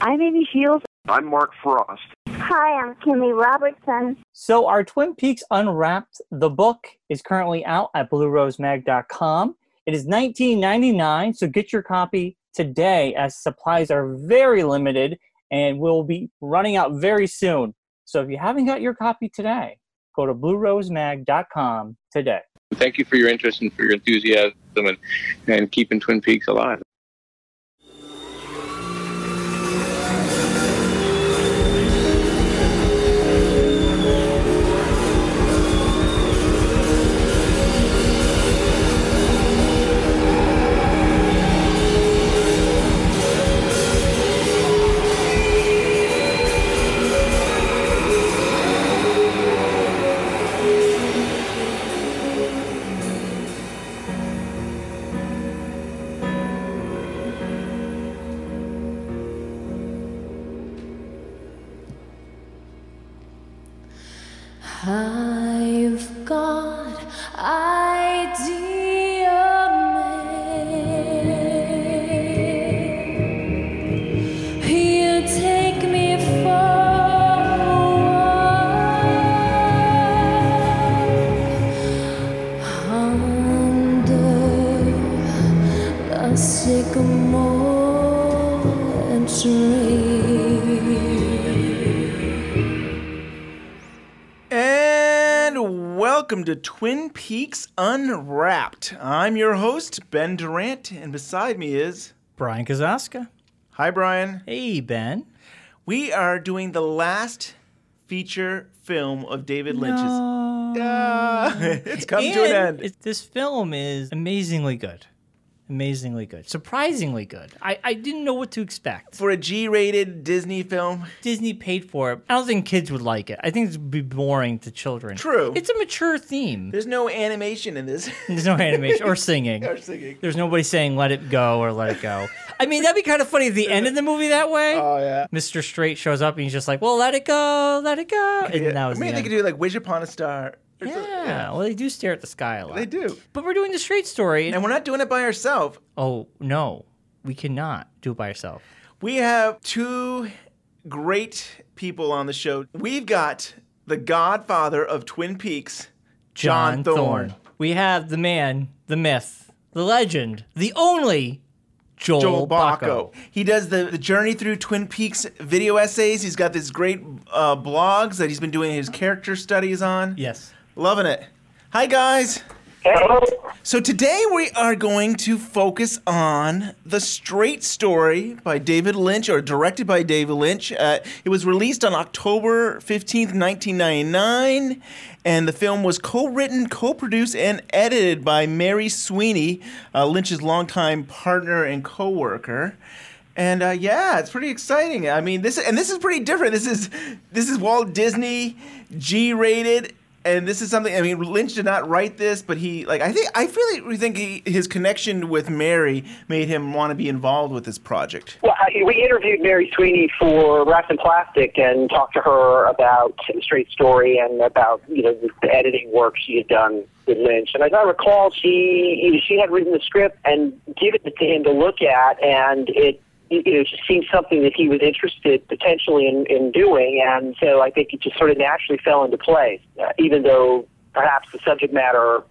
I'm Amy Shields. I'm Mark Frost. Hi, I'm Kimmy Robertson. So, our Twin Peaks Unwrapped, the book, is currently out at bluerosemag.com. It is $19.99, so get your copy today as supplies are very limited and will be running out very soon. So, if you haven't got your copy today, go to bluerosemag.com today. Thank you for your interest and for your enthusiasm and, and keeping Twin Peaks alive. Welcome to Twin Peaks Unwrapped. I'm your host, Ben Durant, and beside me is Brian Kozaczka. Hi, Brian. Hey, Ben. We are doing the last feature film of David Lynch's. Ah, it's come to an end. it- this film is amazingly good. Amazingly good. Surprisingly good. I, I didn't know what to expect. For a G rated Disney film, Disney paid for it. I don't think kids would like it. I think it would be boring to children. True. It's a mature theme. there's no animation in this. There's no animation or singing. Or singing. There's nobody saying "Let it go" or "Let it go." I mean, that'd be kind of funny at the end of the movie that way. Oh, yeah. Mr. Straight shows up and he's just like, "Well, let it go, let it go," and that was Maybe the they end. could do like Wish Upon a Star. Or yeah. well, they do stare at the sky a lot. They do. But we're doing the straight story. And we're not doing it by ourselves. oh no, we cannot do it by ourselves. We have two great people on the show. We've got the godfather of Twin Peaks, John, Thorne. We have the man, the myth, the legend, the only Joel, Joel Bocko. Bocko. He does the, the journey through Twin Peaks video essays. He's got these great uh, blogs that he's been doing his character studies on. Yes. Loving it. Hi, guys. Hello. So today we are going to focus on The Straight Story by David Lynch, or directed by David Lynch. Uh, it was released on October 15th, 1999, and the film was co-written, co-produced, and edited by Mary Sweeney, uh, Lynch's longtime partner and co-worker. And uh, yeah, it's pretty exciting. I mean, this and this is pretty different. This is this is Walt Disney, G-rated, and this is something. I mean, Lynch did not write this, but he like I think I really think he, his connection with Mary made him want to be involved with this project. Well, I, we interviewed Mary Sweeney for Wrapped in Plastic and talked to her about Straight Story and about you know the, editing work she had done with Lynch. And as I recall, she she had written the script and given it to him to look at, and it you know just seemed something that he was interested potentially in, in doing. And so I think it just sort of naturally fell into place, uh, even though perhaps the subject matter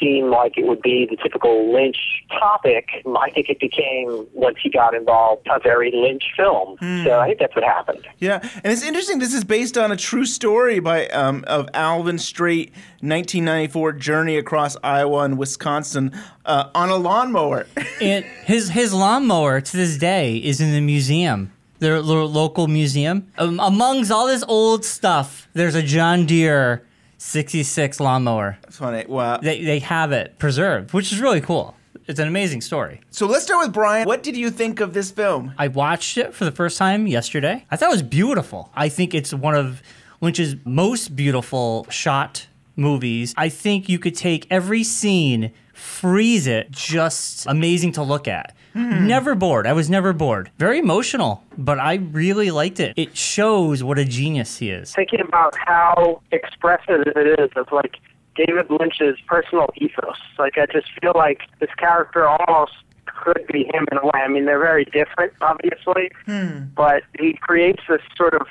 seem like it would be the typical Lynch topic. I think it became, once he got involved, a very Lynch film. So I think that's what happened. Yeah, and it's interesting. This is based on a true story by um, of Alvin Straight, 1994 journey across Iowa and Wisconsin uh, on a lawnmower. And his his lawnmower to this day is in the museum. Their local museum. Um, amongst all this old stuff, there's a John Deere 66 lawnmower. That's funny. Wow. They they have it preserved, which is really cool. It's an amazing story. So let's start with Brian. What did you think of this film? I watched it for the first time yesterday. I thought it was beautiful. I think it's one of Lynch's most beautiful shot movies. I think you could take every scene, freeze it, just amazing to look at. Hmm. Never bored. I was never bored. Very emotional, but I really liked it. It shows what a genius he is. Thinking about how expressive it is of like David Lynch's personal ethos. Like I just feel like this character almost could be him in a way. I mean, they're very different, obviously, hmm. but he creates this sort of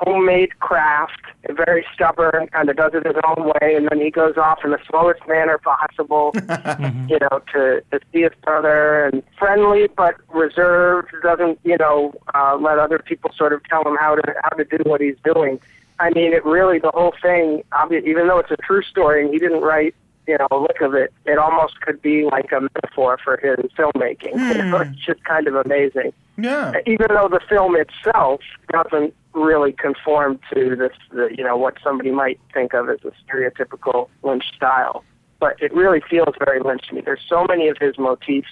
homemade craft, very stubborn, kind of does it his own way, and then he goes off in the slowest manner possible, you know, to, to see his brother, and friendly but reserved, doesn't, you know, uh, let other people sort of tell him how to how to do what he's doing. I mean, it really the whole thing. obvi- Even though it's a true story, and he didn't write, you know, a lick of it, it almost could be like a metaphor for his filmmaking. You know, it's just kind of amazing Yeah. even though the film itself doesn't really conform to this, the, you know, what somebody might think of as a stereotypical Lynch style, but it really feels very Lynch to me. There's so many of his motifs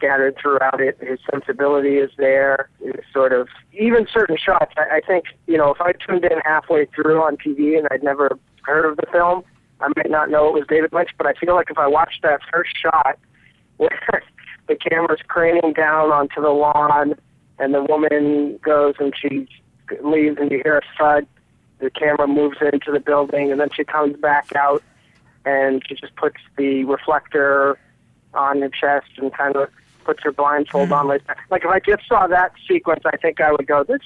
scattered throughout it. His sensibility is there. His sort of even certain shots. I, I think you know if I tuned in halfway through on TV and I'd never heard of the film, I might not know it was David Lynch. But I feel like if I watched that first shot where the camera's craning down onto the lawn and the woman goes and she leaves and you hear a thud. The camera moves into the building and then she comes back out and she just puts the reflector on her chest and kind of puts her blindfold hmm. on like like if I just saw that sequence I think I would go this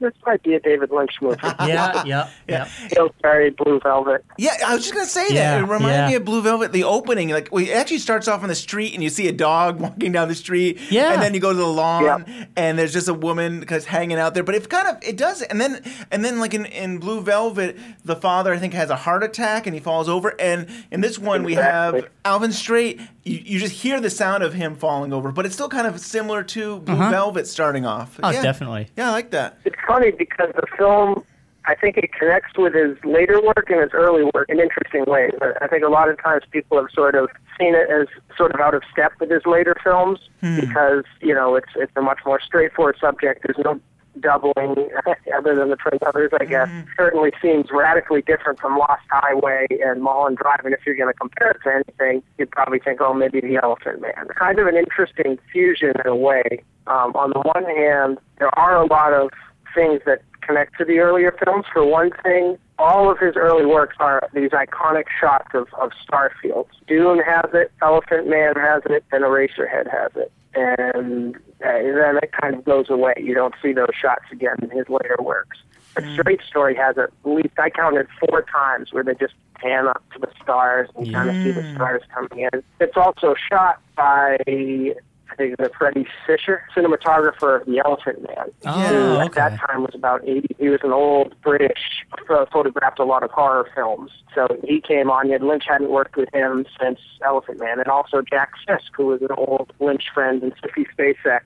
this might be a David Lynch movie. Yeah, yeah, yeah. Feels very blue velvet. Yeah, I was just gonna say that. It reminded yeah. me of Blue Velvet. The opening, like, well, it actually starts off on the street, and you see a dog walking down the street. Yeah. and then you go to the lawn, Yeah. and there's just a woman because hanging out there. But it kind of it does, and then and then like in, in Blue Velvet, the father I think has a heart attack and he falls over. And in this one, we have Alvin Straight. You, you just hear the sound of him falling over, but it's still kind of similar to Blue uh-huh. Velvet starting off. Oh, yeah. definitely. Yeah, I like that. it's funny because the film, I think it connects with his later work and his early work in interesting ways. I- think a lot of times people have sort of seen it as sort of out of step with his later films because you know it's it's a much more straightforward subject. There's no doubling other than the Twin Brothers, I guess. Certainly seems radically different from Lost Highway and Mulholland Drive. And if you're going to compare it to anything, you'd probably think, oh, maybe The Elephant Man. Kind of an interesting fusion in a way. Um, on the one hand, there are a lot of things that connect to the earlier films. For one thing, all of his early works are these iconic shots of, of star fields. Dune has it, Elephant Man has it, and Eraserhead has it. And uh, then it kind of goes away. You don't see those shots again in his later works. But Straight Story has it at least, I counted four times where they just pan up to the stars and kind of see the stars coming in. It's also shot by, think Freddie Fisher, cinematographer of The Elephant Man who Oh, at that time was about 80. He was an old British, uh, photographed a lot of horror films. So he came on, yet Lynch hadn't worked with him since Elephant Man. And also Jack Fisk, who was an old Lynch friend, and Sissy Spacek,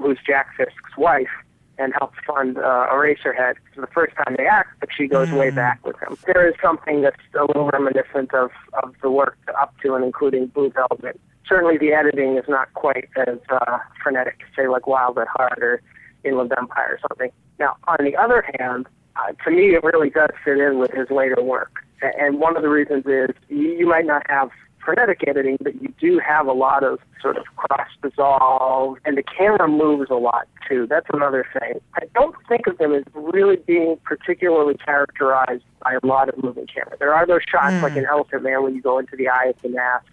who's Jack Fisk's wife, and helped fund uh, Eraserhead. It's the first time they act, but she goes way back with him. There is something that's a little reminiscent of, of the work up to and including Blue Velvet. Certainly the editing is not quite as uh, frenetic, say, like Wild at Heart or Inland Empire or something. Now, on the other hand, uh, to me, it really does fit in with his later work. And one of the reasons is you might not have frenetic editing, but you do have a lot of sort of cross dissolve, and the camera moves a lot too. That's another thing. I don't think of them as really being particularly characterized by a lot of moving camera. There are those shots like in Elephant Man when you go into the eye of the mask,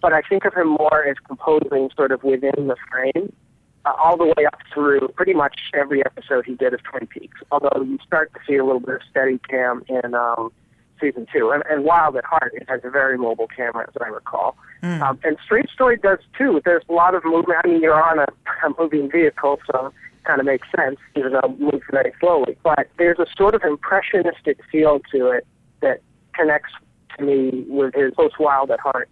but I think of him more as composing sort of within the frame uh, all the way up through pretty much every episode he did of Twin Peaks. Although you start to see a little bit of steady cam in um, season two, and, and Wild at Heart it has a very mobile camera, as I recall. Um, and Straight Story does too. There's a lot of movement. I mean, you're on a, a moving vehicle, so kind of makes sense, even though it moves very slowly. But there's a sort of impressionistic feel to it that connects to me with his post Wild at Heart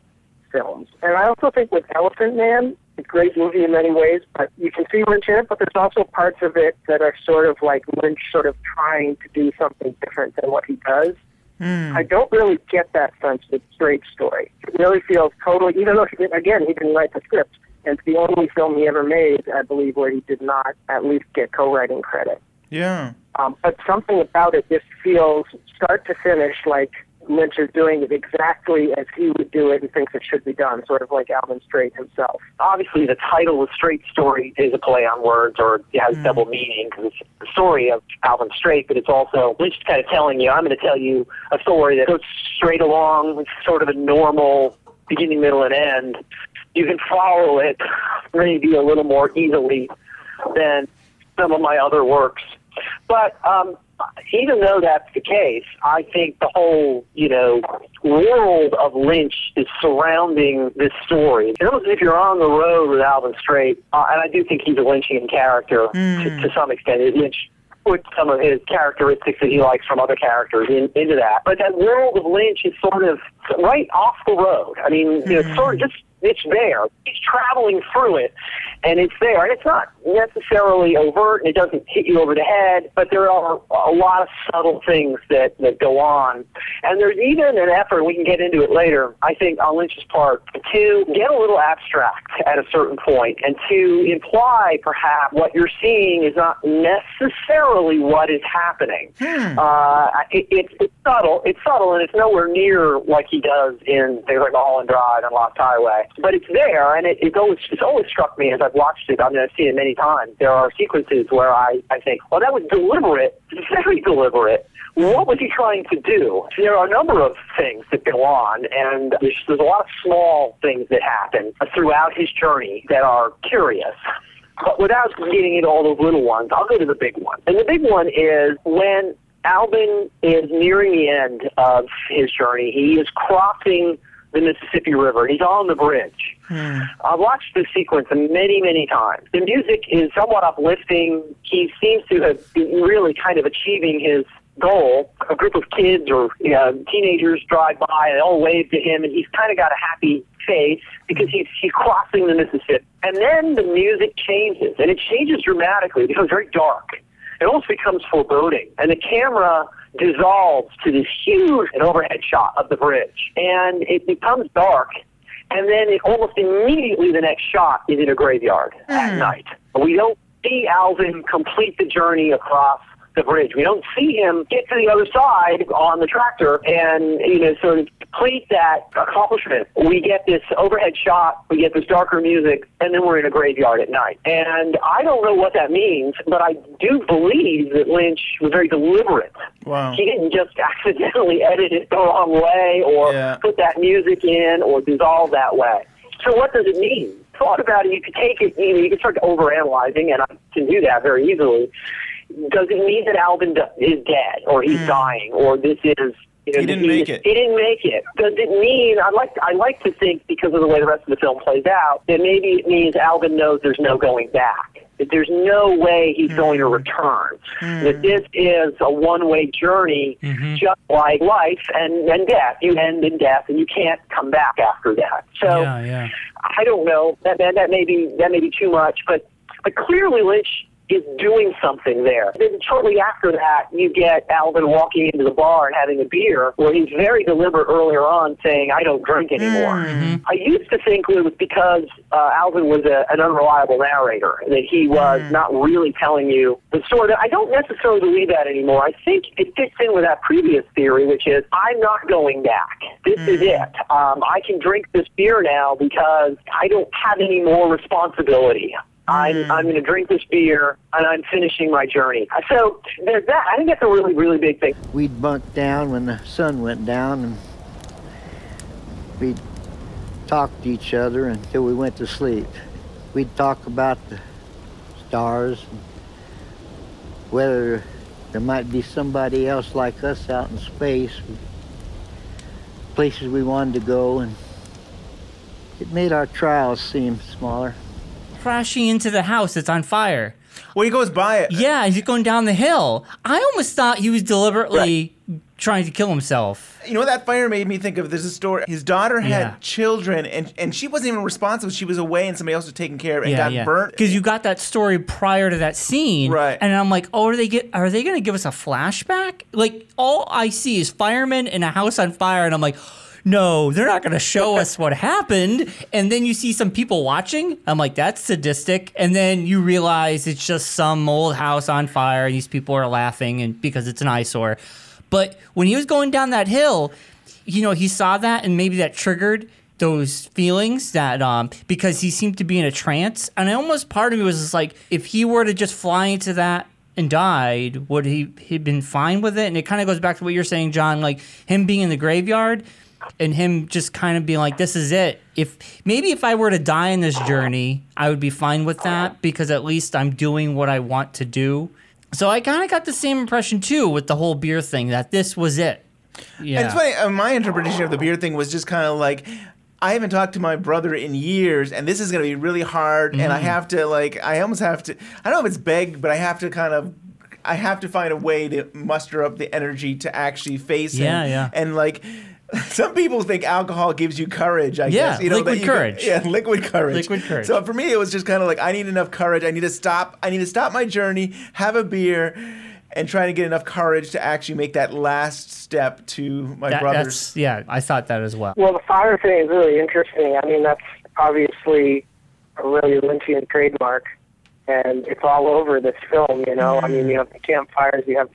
films. And I also think with Elephant Man, a great movie in many ways, but you can see Lynch in it, but there's also parts of it that are sort of like Lynch sort of trying to do something different than what he does. I don't really get that sense with Straight Story. It really feels totally, even though, he, again, he didn't write the script, and it's the only film he ever made, I believe, where he did not at least get co-writing credit. Yeah. Um, but something about it just feels start to finish like Lynch is doing it exactly as he would do it and thinks it should be done, sort of like Alvin Straight himself. Obviously, the title of Straight Story is a play on words or it has double meaning because it's the story of Alvin Straight, but it's also Lynch is kind of telling you, I'm going to tell you a story that goes straight along with sort of a normal beginning, middle, and end you can follow it maybe a little more easily than some of my other works. But um, even though that's the case, I think the whole, you know, world of Lynch is surrounding this story. It's almost as if you're on the road with Alvin Straight, uh, and I do think he's a Lynchian character to, to some extent. Lynch put some of his characteristics that he likes from other characters in, into that. But that world of Lynch is sort of right off the road. I mean, you know, sort of just it's there. He's traveling through it, and it's there. And it's not necessarily overt, and it doesn't hit you over the head, but there are a lot of subtle things that, that go on. And there's even an effort, we can get into it later, I think, on Lynch's part, to get a little abstract at a certain point and to imply perhaps what you're seeing is not necessarily what is happening. Uh, it, it's, it's subtle, it's subtle, and it's nowhere near like he does in things like Mulholland Drive and Lost Highway. But it's there, and it, it's always it's always struck me as I've watched it. I mean, I've seen it many There are sequences where I I think, well, that was deliberate, very deliberate. What was he trying to do? There are a number of things that go on, and there's, there's a lot of small things that happen throughout his journey that are curious. But without getting into all those little ones, I'll go to the big one. And the big one is when Alvin is nearing the end of his journey. He is crossing the Mississippi River. He's on the bridge. Hmm. I've watched this sequence many, many times. The music is somewhat uplifting. He seems to have been really kind of achieving his goal. A group of kids or you know, teenagers drive by and they all wave to him, and he's kind of got a happy face because he's, he's crossing the Mississippi. And then the music changes, and it changes dramatically. It becomes very dark. It almost becomes foreboding. And the camera dissolves to this huge an overhead shot of the bridge. And it becomes dark. And then it almost immediately the next shot is in a graveyard at hmm. night. We don't see Alvin complete the journey across the bridge. We don't see him get to the other side on the tractor and, you know, sort of complete that accomplishment. We get this overhead shot, we get this darker music, and then we're in a graveyard at night. And I don't know what that means, but I do believe that Lynch was very deliberate. Wow. He didn't just accidentally edit it the wrong way or Yeah. put that music in or dissolve that way. So what does it mean? Thought about it, you could take it, you know, you could start overanalyzing, and I can do that very easily. Does it mean that Alvin is dead, or he's hmm. dying, or this is you know, He didn't he, make it. He didn't make it. Does it mean? I like I like to think because of the way the rest of the film plays out that maybe it means Alvin knows there's no going back. That there's no way he's hmm. going to return. Hmm. That this is a one-way journey, mm-hmm. just like life and, and death. You end in death, and you can't come back after that. So Yeah, yeah. I don't know. That, that that may be that may be too much, but but clearly Lynch is doing something there. Then shortly after that, you get Alvin walking into the bar and having a beer, where he's very deliberate earlier on, saying, "I don't drink anymore." I used to think it was because uh, Alvin was a, an unreliable narrator, that he was not really telling you the story. I don't necessarily believe that anymore. I think it fits in with that previous theory, which is, I'm not going back. This is it. Um, I can drink this beer now because I don't have any more responsibility. I'm, mm. I'm going to drink this beer and I'm finishing my journey. So there's that. I think that's a really, really big thing. We'd bunk down when the sun went down and we'd talk to each other until we went to sleep. We'd talk about the stars and whether there might be somebody else like us out in space, places we wanted to go, and it made our trials seem smaller. Crashing into the house that's on fire. Well, he goes by it. Yeah, he's going down the hill. I almost thought he was deliberately trying to kill himself. You know what that fire made me think of? There's a story. His daughter had Yeah. children, and, and she wasn't even responsible. She was away, and somebody else was taking care of it and yeah, got yeah. burnt. Because you got that story prior to that scene, Right. And I'm like, oh, are they get? Are they going to give us a flashback? Like, all I see is firemen in a house on fire, and I'm like. No, they're not going to show us what happened. And then you see some people watching. I'm like, that's sadistic. And then you realize it's just some old house on fire. And these people are laughing and because it's an eyesore. But when he was going down that hill, you know, he saw that and maybe that triggered those feelings that um because he seemed to be in a trance. And I almost part of me was just like, if he were to just fly into that and died, would he he'd been fine with it? And it kind of goes back to what you're saying, John, like him being in the graveyard. And him just kind of being like, "This is it." If maybe if I were to die in this journey, I would be fine with that because at least I'm doing what I want to do. So I kind of got the same impression too with the whole beer thing that this was it. Yeah. And it's funny. Uh, my interpretation of the beer thing was just kind of like. I haven't talked to my brother in years, and this is going to be really hard. And Mm. I have to like, I almost have to. I don't know if it's beg, but I have to kind of, I have to find a way to muster up the energy to actually face him. Yeah, yeah. And like, some people think alcohol gives you courage. I Yeah, guess you know liquid that you can- courage. yeah, liquid courage. Liquid courage. So for me, it was just kind of like I need enough courage. I need to stop. I need to stop my journey, have a beer, and try to get enough courage to actually make that last step to my That- brother's. that's yeah, I thought that as well. Well, the fire thing is really interesting. I mean, that's obviously a really Lynchian trademark, and it's all over this film. You know, mm. I mean, you have the campfires, you have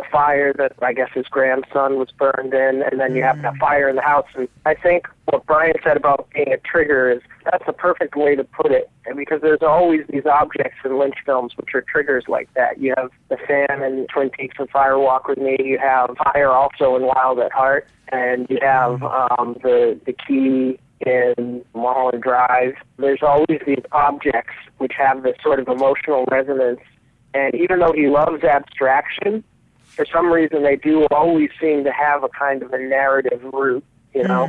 the fire that I guess his grandson was burned in, and then you have that fire in the house. And I think what Brian said about being a trigger is that's the perfect way to put it, and because there's always these objects in Lynch films which are triggers like that. You have the fan in Twin Peaks and Fire Walk with Me. You have fire also in Wild at Heart, and you have um, the the key in Mulholland Drive. There's always these objects which have this sort of emotional resonance. And even though he loves abstraction, for some reason they do always seem to have a kind of a narrative root, you know,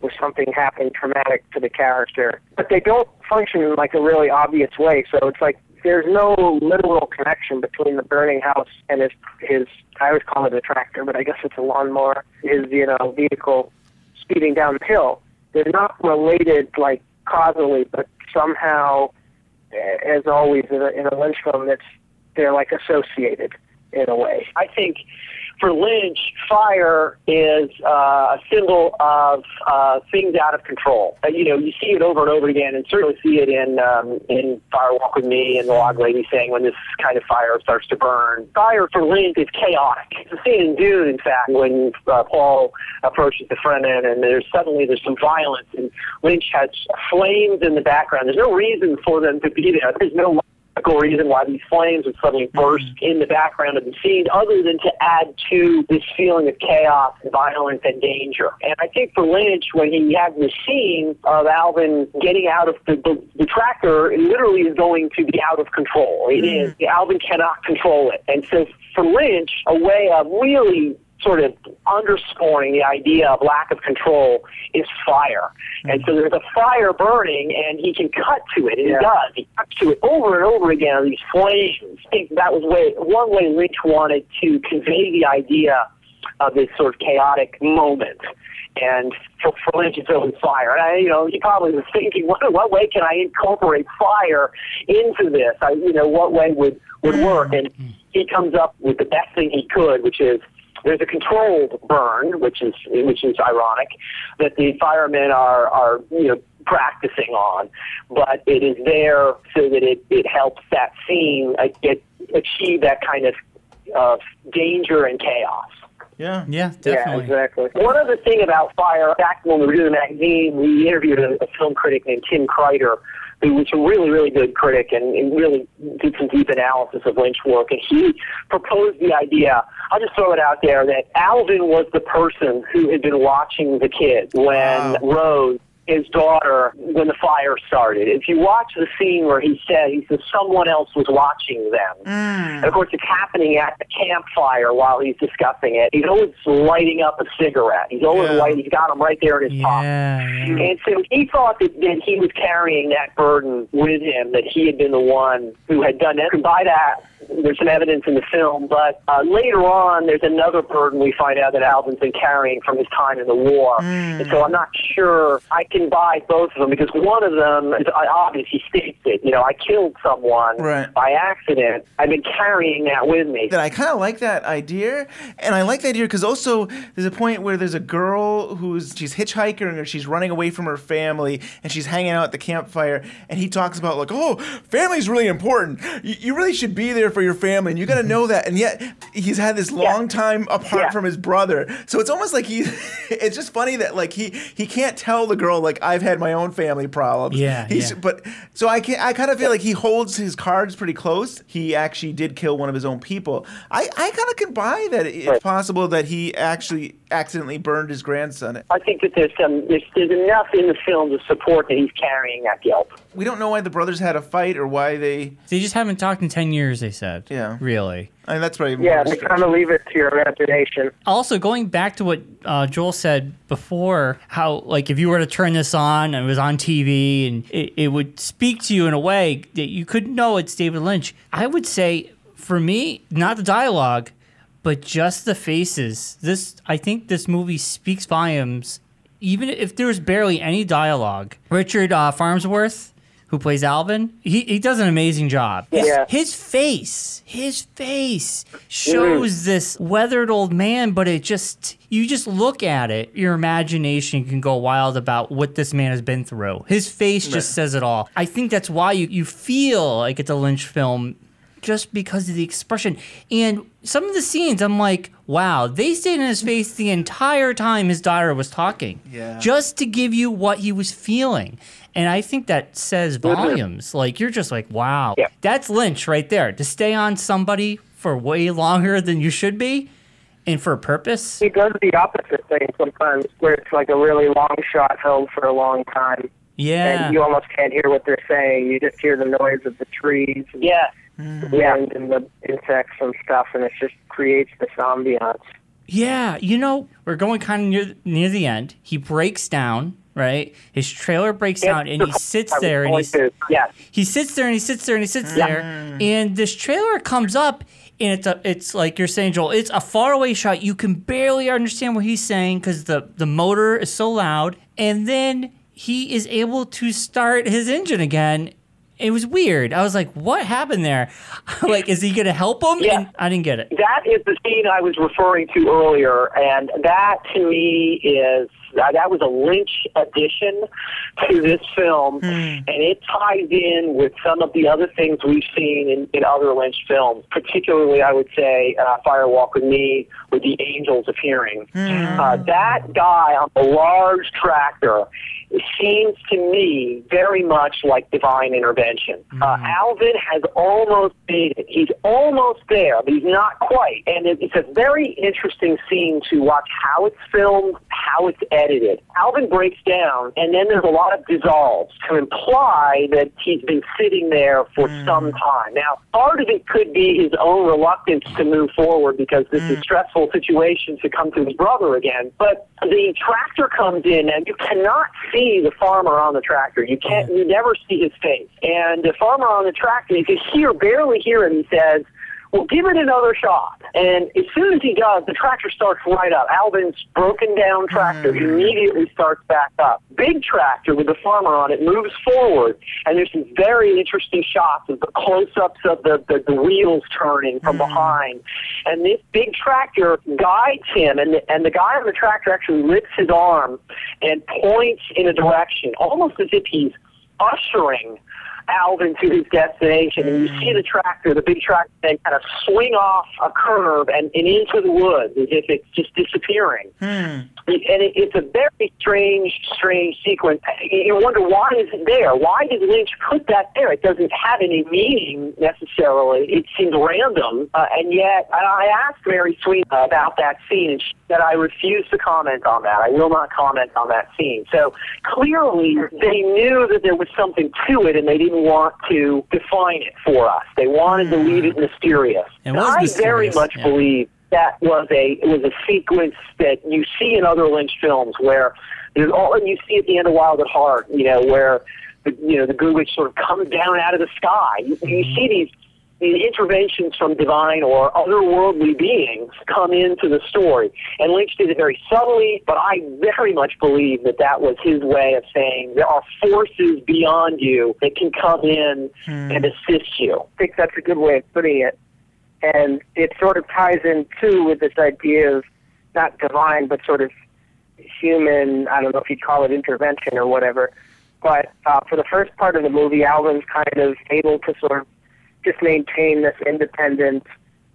with something happening traumatic to the character. But they don't function in like a really obvious way. So it's like there's no literal connection between the burning house and his his I always call it a tractor, but I guess it's a lawnmower, his, you know, vehicle speeding down the hill. They're not related like causally, but somehow, eh, as always in a, in a Lynch film, that's they're like associated in a way. I think for Lynch, fire is uh, a symbol of uh, things out of control. Uh, you know, you see it over and over again, and certainly see it in um, in Fire Walk with Me and the Log Lady saying when this kind of fire starts to burn. Fire for Lynch is chaotic. It's a scene in Dune, in fact, when uh, Paul approaches the front end, and there's suddenly there's some violence, and Lynch has flames in the background. There's no reason for them to be there. There's no reason why these flames would suddenly burst mm-hmm. in the background of the scene other than to add to this feeling of chaos and violence and danger. And I think for Lynch, when he has the scene of Alvin getting out of the, the, the tractor, it literally is going to be out of control. It mm-hmm. is. Alvin cannot control it. And so for Lynch, a way of really sort of underscoring the idea of lack of control is fire. And hmm. so there's a fire burning, and he can cut to it. And he does. He cuts to it over and over again on these flames. I think that was way one way Lynch wanted to convey the idea of this sort of chaotic moment. And for, for Lynch, it's always fire. And I, you know, he probably was thinking, what, what way can I incorporate fire into this? I, you know, what way would would work? Hmm. And he comes up with the best thing he could, which is there's a controlled burn, which is which is ironic, that the firemen are are you know practicing on, but it is there so that it it helps that scene uh, get achieve that kind of of danger and chaos. Yeah. Yeah, definitely. Yeah, exactly. One other thing about fire, back when we were doing the magazine, we interviewed a, a film critic named Tim Kreider, who was a really, really good critic and, and really did some deep analysis of Lynch work. And he proposed the idea, I'll just throw it out there, that Alvin was the person who had been watching the kid when Wow. Rose his daughter when the fire started. If you watch the scene where he said, he says someone else was watching them. Mm. And of course, it's happening at the campfire while he's discussing it. He's always lighting up a cigarette. He's always Yeah. lighting. He's got them right there in his pocket. Yeah, yeah. And so he thought that, that he was carrying that burden with him, that he had been the one who had done it. And by that, there's some evidence in the film, but uh, later on, there's another burden we find out that Alvin's been carrying from his time in the war. And so I'm not sure I can buy both of them because one of them is uh, obvious. He states it. You know, I killed someone Right. by accident. I've been carrying that with me. that I kind of like that idea, and I like that idea because also there's a point where there's a girl who's she's hitchhiking or she's running away from her family and she's hanging out at the campfire, and he talks about like, oh, family's really important. You, you really should be there for for your family, and you got to know that. And yet, he's had this long time apart Yeah. from his brother. So it's almost like he. It's just funny that like he he can't tell the girl like I've had my own family problems. Yeah, He's, yeah. But so I can I kind of feel like he holds his cards pretty close. He actually did kill one of his own people. I I kind of can buy that it's Right. possible that he actually accidentally burned his grandson. I think that there's some there's, there's enough in the film to support that he's carrying that guilt. We don't know why the brothers had a fight or why they. They just haven't talked in 10 years, they said. Yeah. Really. I mean, that's probably Yeah, more they kind of leave it to your imagination. Also, going back to what uh, Joel said before, how like if you were to turn this on and it was on TV and it, it would speak to you in a way that you could know it's David Lynch. I would say, for me, not the dialogue, but just the faces. This, I think, this movie speaks volumes. Even if there was barely any dialogue, Richard uh, Farnsworth, who plays Alvin, he, he does an amazing job. His, Yeah. his face, his face mm-hmm. shows this weathered old man, but it just, you just look at it, your imagination can go wild about what this man has been through. His face just says it all. I think that's why you, you feel like it's a Lynch film just because of the expression. And some of the scenes, I'm like, wow, they stayed in his face the entire time his daughter was talking. Yeah. Just to give you what he was feeling. And I think that says mm-hmm. volumes. Like, you're just like, wow. Yeah. That's Lynch right there. To stay on somebody for way longer than you should be and for a purpose. He does the opposite thing sometimes, where it's like a really long shot held for a long time, Yeah. and you almost can't hear what they're saying. You just hear the noise of the trees, and Yeah. Mm-hmm. the wind, and the insects and stuff, and it just creates this ambiance. Yeah, you know, we're going kind of near near the end. He breaks down, right? His trailer breaks down, and he sits there, and he's, yeah, he sits there, and he sits there, and he sits there, and this trailer comes up, and it's a, it's like you're saying, Joel, it's a faraway shot. You can barely understand what he's saying because the the motor is so loud, and then he is able to start his engine again. It was weird. I was like, "What happened there? like, is he gonna help him?" Yeah. And I didn't get it. that is the scene I was referring to earlier, and that to me is that, that was a Lynch addition to this film, and it ties in with some of the other things we've seen in, in other Lynch films. Particularly, I would say, uh, Fire Walk with Me, with the angels appearing. Uh, that guy on the large tractor seems to me very much like divine intervention. Uh, mm-hmm. Alvin has almost made it. He's almost there, but he's not quite. And it, it's a very interesting scene to watch how it's filmed, how it's edited. Alvin breaks down, and then there's a lot of dissolves to imply that he's been sitting there for mm. some time. Now, part of it could be his own reluctance to move forward because this is a stressful situation to come to his brother again. But the tractor comes in, and you cannot see the farmer on the tractor. You can't. Mm-hmm. You never see his face. And the farmer on the tractor, you can hear barely hear him. He says. Well, give it another shot. And as soon as he does, the tractor starts right up. Alvin's broken down tractor mm. immediately starts back up. Big tractor with the farmer on it moves forward, and there's some very interesting shots of the close-ups of the, the, the wheels turning from mm. behind. And this big tractor guides him, and the, and the guy on the tractor actually lifts his arm and points in a direction, almost as if he's ushering Alvin to his destination, and you see the tractor, the big tractor, then kind of swing off a curve and, and into the woods as if it's just disappearing. And it, it's a very strange, strange sequence. You wonder why is it there? Why did Lynch put that there? It doesn't have any meaning necessarily. It seems random, uh, and yet and I asked Mary Sweet about that scene, and she said I refuse to comment on that. I will not comment on that scene. So clearly, they knew that there was something to it, and they didn't want to define it for us. They wanted to leave it hmm. mysterious. It was I very mysterious, much yeah. believe that was a it was a sequence that you see in other Lynch films where there's all and you see at the end of Wild at Heart, you know, where the you know the Good Witch sort of comes down out of the sky. You, you hmm. see these these interventions from divine or otherworldly beings come into the story. And Lynch did it very subtly, but I very much believe that that was his way of saying there are forces beyond you that can come in and assist you. I think that's a good way of putting it. And it sort of ties in, too, with this idea of not divine, but sort of human, I don't know if you'd call it intervention or whatever. But uh, for the first part of the movie, Alvin's kind of able to sort of just maintain this independent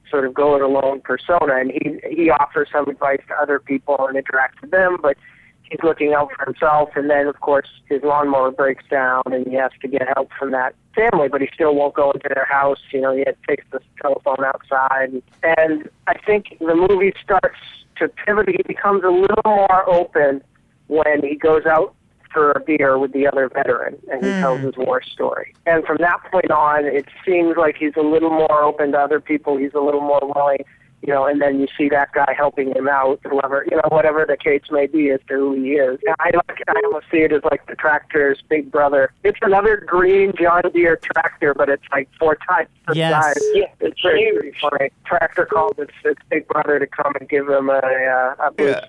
sort of go it alone persona. And he he offers some advice to other people and interacts with them but he's looking out for himself. And then of course his lawnmower breaks down and he has to get help from that family but he still won't go into their house. You know he takes the telephone outside. And i think the movie starts to pivot. He becomes a little more open when he goes out for a beer with the other veteran and he tells his war story. And from that point on, it seems like he's a little more open to other people. He's a little more willing, you know, and then you see that guy helping him out, whoever, you know, whatever the case may be as to who he is. And I, like, I almost see it as like the tractor's big brother. It's another green John Deere tractor, but it's like four times the Yes. size. Yeah, it's very, very funny. Tractor calls its, its big brother to come and give him a, uh, a boost.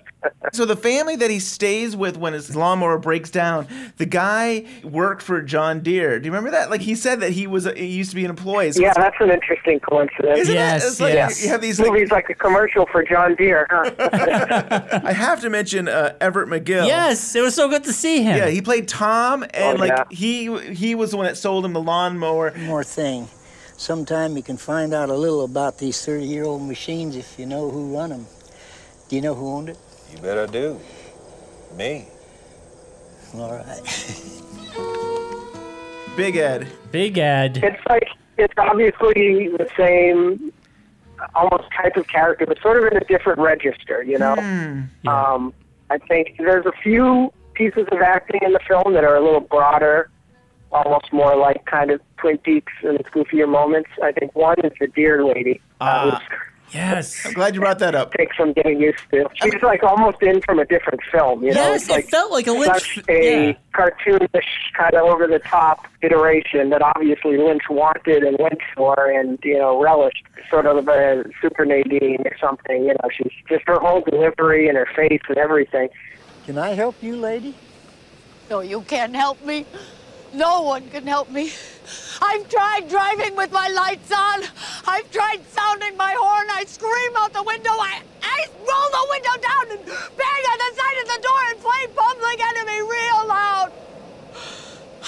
So the family that he stays with when his lawnmower breaks down, the guy worked for John Deere. Do you remember that? Like he said that he was a, he used to be an employee. So Yeah, it's- that's an interesting coincidence. isn't Yes, it? It's like yes. you have these This like movie's like a commercial for John Deere, huh? I have to mention uh, Everett McGill. Yes, it was so good to see him. Yeah, he played Tom, and Oh, like yeah. he he was the one that sold him the lawnmower. One more thing. Sometime you can find out a little about these 30 year old machines if you know who run them. Do you know who owned it? You bet I do. Me. All right. Big Ed. Big Ed. it's like it's obviously the same, almost type of character, but sort of in a different register. You know, Yeah. um, I think there's a few pieces of acting in the film that are a little broader, almost more like kind of Twin Peaks in its goofier moments. I think one is the Deer Lady. uh, Ah. Who's Yes. I'm glad you brought that up. takes some getting used to. She's like almost in from a different film. You know, Yes, it's like it felt like a Lynch. such a yeah. cartoonish kind of over the top iteration that obviously Lynch wanted and went for and you know relished sort of a super Nadine or something you know she's just her whole delivery and her face and everything Can I help you, lady? No, you can't help me. No one can help me. I've tried driving with my lights on. I've tried sounding my horn. I scream out the window. I, I roll the window down and bang on the side of the door and play Public Enemy real loud.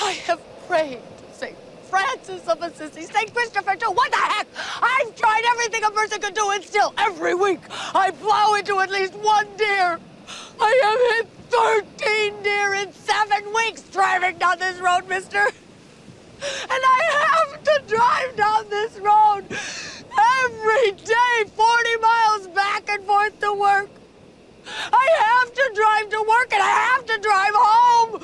I have prayed to St. Francis of Assisi, St. Christopher too. What the heck? I've tried everything a person could do, and still every week I plow into at least one deer. I have hit 13 deer in seven weeks driving down this road, mister. And I have to drive down this road every day, 40 miles back and forth to work. I have to drive to work and I have to drive home.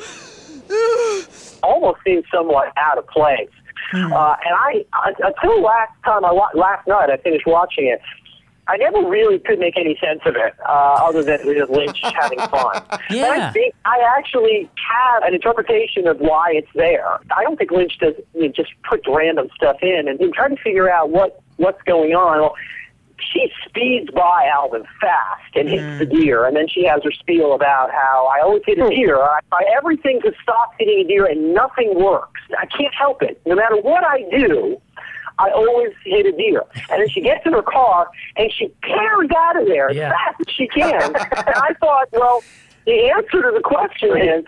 almost seems somewhat out of place uh, and I I- until last time I last night I finished watching it I never really could make any sense of it, uh, other than it Lynch having fun. And I think I actually have an interpretation of why it's there. I don't think Lynch does you know, just puts random stuff in and, and try to figure out what what's going on. Well, she speeds by Alvin fast and hits the deer, and then she has her spiel about how I always hit a deer. I try everything to stop hitting a deer, and nothing works. I can't help it. No matter what I do, I always hit a deer. And then she gets in her car and she tears out of there Yeah. as fast as she can. and I thought, well, the answer to the question is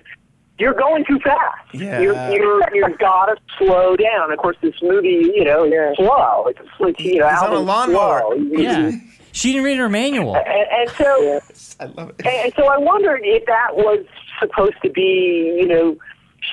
you're going too fast. Yeah. You're, you're, you've got to slow down. Of course, this movie, you know, is slow. It's, it's you know, He's on a lawnmower. slow. Yeah. She didn't read her manual. And, and so, I love it. and, and so I wondered if that was supposed to be, you know,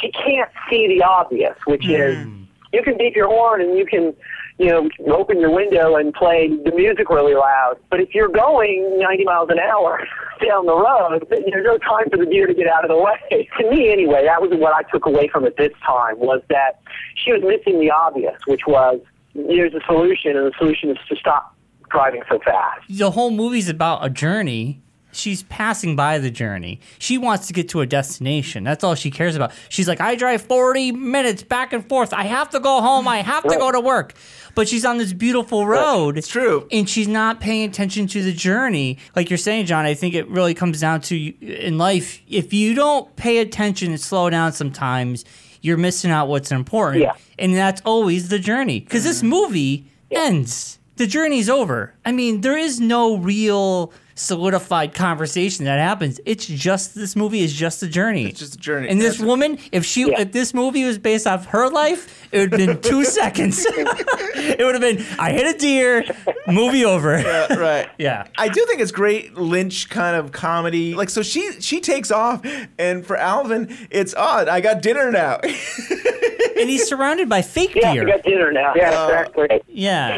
she can't see the obvious, which hmm. is you can beep your horn and you can, you know, open your window and play the music really loud. But if you're going 90 miles an hour down the road, there's no time for the deer to get out of the way. to me, anyway, that was what I took away from it this time was that she was missing the obvious, which was there's a solution, and the solution is to stop driving so fast. the whole movie's about a journey. She's passing by the journey. She wants to get to a destination. That's all she cares about. She's like, I drive 40 minutes back and forth. I have to go home. I have to go to work. But she's on this beautiful road. It's true. And she's not paying attention to the journey. Like you're saying, John, I think it really comes down to in life, if you don't pay attention and slow down sometimes, you're missing out what's important. Yeah. And that's always the journey. Because this mm-hmm. movie ends. The journey's over. I mean, there is no real solidified conversation that happens. It's just this movie is just a journey. It's just a journey. And this That's- woman, if she if this movie was based off her life, it would have been two seconds. it would have been I hit a deer, movie over. Yeah, right. Yeah. I do think it's great Lynch kind of comedy. Like so she she takes off and for Alvin it's odd. I got dinner now. and he's surrounded by fake Yeah, deer. we got dinner now. Yeah, exactly. Yeah.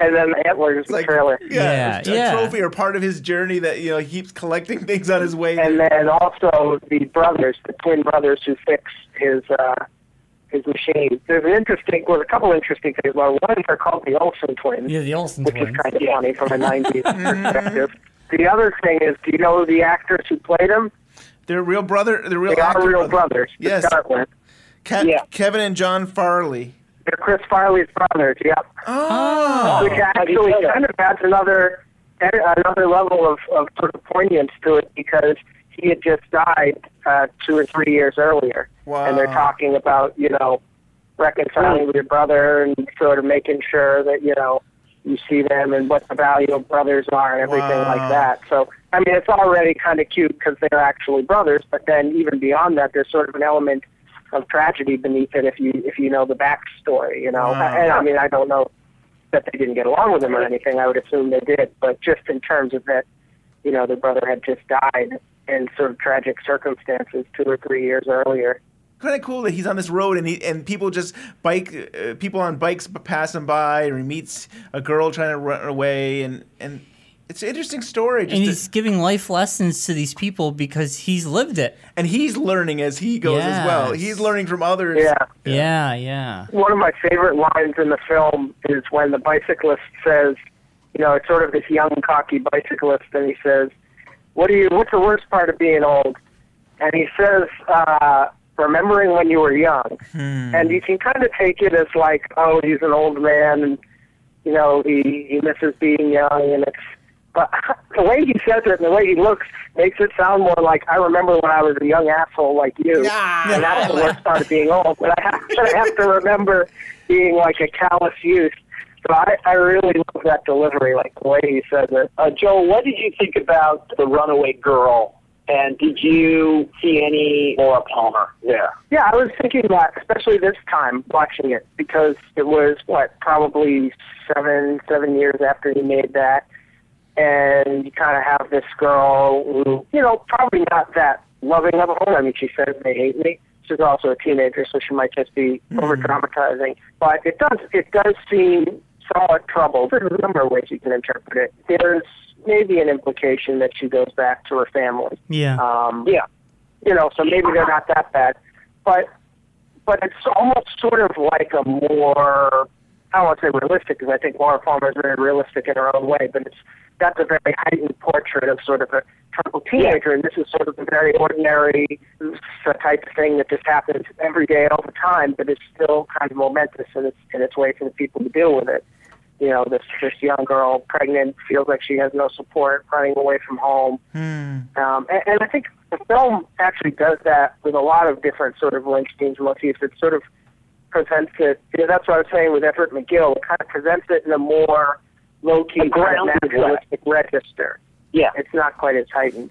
and then the antlers in the trailer. yeah, a trophy or part of his journey that you know he keeps collecting things on his way. And then also the brothers, the twin brothers who fix his uh, his machine. There's an interesting, well, a couple interesting things. Well, one, they're called the Olsen twins, Yeah, the Olsen which twins. is kind of funny from a '90s perspective. The other thing is, do you know the actors who played them? They're real brother. They're real. They are actor real brothers. to Yes. start with. Ke- Yeah. Kevin and John Farley. They're Chris Farley's brothers. Yep. Oh. Which actually kind of adds another another level of, of sort of poignance to it because he had just died uh, two or three years earlier, and they're talking about you know reconciling with your brother and sort of making sure that you know you see them and what the value of brothers are and everything Wow. like that. So I mean, it's already kind of cute because they're actually brothers, but then even beyond that, there's sort of an element of tragedy beneath it if you if you know the backstory. You know, Wow. and I mean, I don't know that they didn't get along with him or anything. I would assume they did, but just in terms of that, you know, their brother had just died in sort of tragic circumstances two or three years earlier. Kind of cool that he's on this road and he and people just bike uh, people on bikes pass him by or he meets a girl trying to run away and and it's an interesting story. Just and to- he's giving life lessons to these people because he's lived it. and he's learning as he goes as well. He's learning from others. Yeah. Yeah, yeah. One of my favorite lines in the film is when the bicyclist says, you know, it's sort of this young, cocky bicyclist, and he says, "What do you? What's the worst part of being old?" And he says, uh, "Remembering when you were young." And you can kind of take it as like, oh, he's an old man, and you know, he he misses being young, and it's. But the way he says it and the way he looks makes it sound more like I remember when I was a young asshole like you, and that's the worst part of being old. But I have, I have to remember being like a callous youth. So I, I really love that delivery, like the way he says it. Uh, Joel, what did you think about the runaway girl? And did you see any Laura Palmer there? Yeah, I was thinking that, especially this time watching it, because it was what probably seven seven years after he made that, and you kind of have this girl who, you know, probably not that loving of a home. I mean, she says they hate me. She's also a teenager, so she might just be over traumatizing. But it does it does seem somewhat troubled. There's a number of ways you can interpret it. There's maybe an implication that she goes back to her family. Yeah. Um, yeah. You know, so maybe they're not that bad. But but it's almost sort of like a more I don't want to say realistic because I think Laura Palmer is very realistic in her own way, but it's that's a very heightened portrait of sort of a troubled teenager, and this is sort of a very ordinary type of thing that just happens every day, all the time, but it's still kind of momentous in its in its way for the people to deal with it. You know, this this young girl, pregnant, feels like she has no support, running away from home. Um, and, and I think the film actually does that with a lot of different sort of Lynch themes and motifs. It sort of presents it. You know, that's what I was saying with Everett McGill. It kind of presents it in a more low key, A grounded naturalistic register. Yeah. It's not quite as heightened.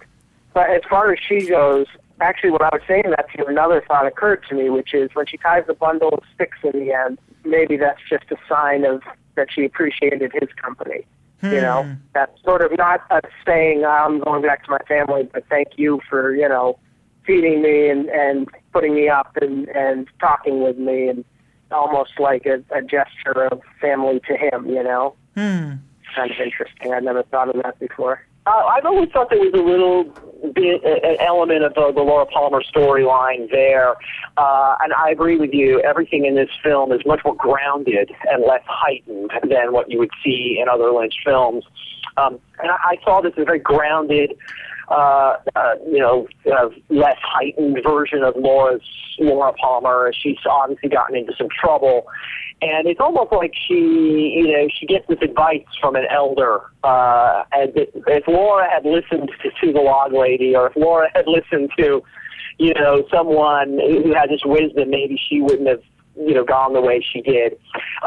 But as far as she goes, actually, what I was saying that to you, another thought occurred to me, which is when she ties the bundle of sticks in the end, maybe that's just a sign of that she appreciated his company. You hmm. know, that's sort of not a saying I'm going back to my family, but thank you for you know feeding me and and putting me up and and talking with me and almost like a, a gesture of family to him. You know, Hmm. kind of interesting. I never thought of that before. Uh, I've always thought there was a little bit, an element of the, the Laura Palmer storyline there, uh, and I agree with you. Everything in this film is much more grounded and less heightened than what you would see in other Lynch films. Um, and I, I saw this as a very grounded, uh, uh, you know, uh, less heightened version of Laura's Laura Palmer. She's obviously gotten into some trouble, and it's almost like she, you know, she gets this advice from an elder. Uh, and if, if Laura had listened to, to the log lady, or if Laura had listened to, you know, someone who had this wisdom, maybe she wouldn't have you know gone the way she did.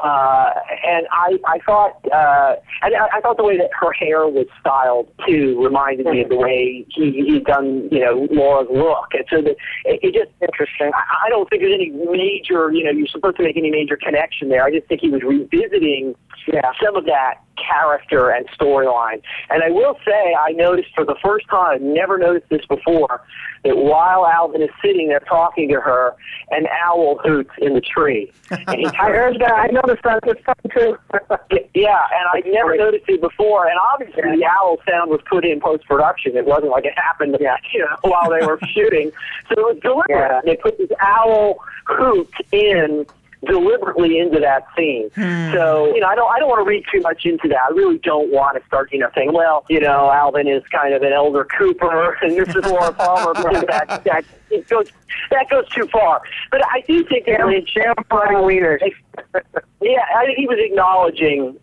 Uh, and I I thought uh, and I, I thought the way that her hair was styled too reminded me of the way he he'd done you know Laura's look. And so the, it, it just interesting. I, I don't think there's any major you know you're supposed to make any major connection there. I just think he was revisiting yeah. some of that character and storyline. And I will say, I noticed for the first time, never noticed this before, that while Alvin is sitting there talking to her, an owl hoots in the tree. And he I heard that. I noticed that this time too. yeah, and I never noticed it before. And obviously, the owl sound was put in post production. It wasn't like it happened, you know, while they were shooting. So it was deliberate. Yeah. They put this owl hoot in deliberately into that scene. So, you know, I don't I don't want to read too much into that. I really don't want to start, you know, saying, well, you know, Alvin is kind of an elder Cooper and this is Laura Palmer because that that it goes that goes too far. But I do think that Lynch fighting leaders. yeah, I think he was acknowledging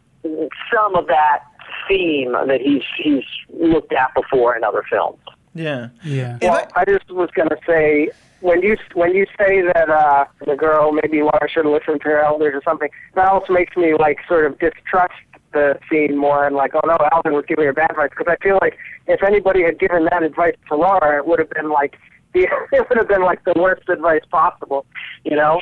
some of that theme that he's he's looked at before in other films. Yeah. Yeah. Well, I just was going to say when you when you say that uh, the girl maybe Laura should have listened to her elders or something, that also makes me like sort of distrust the scene more and like, oh no, Alvin was giving her bad advice because I feel like if anybody had given that advice to Laura, it would have been like the it would have been like the worst advice possible, you know.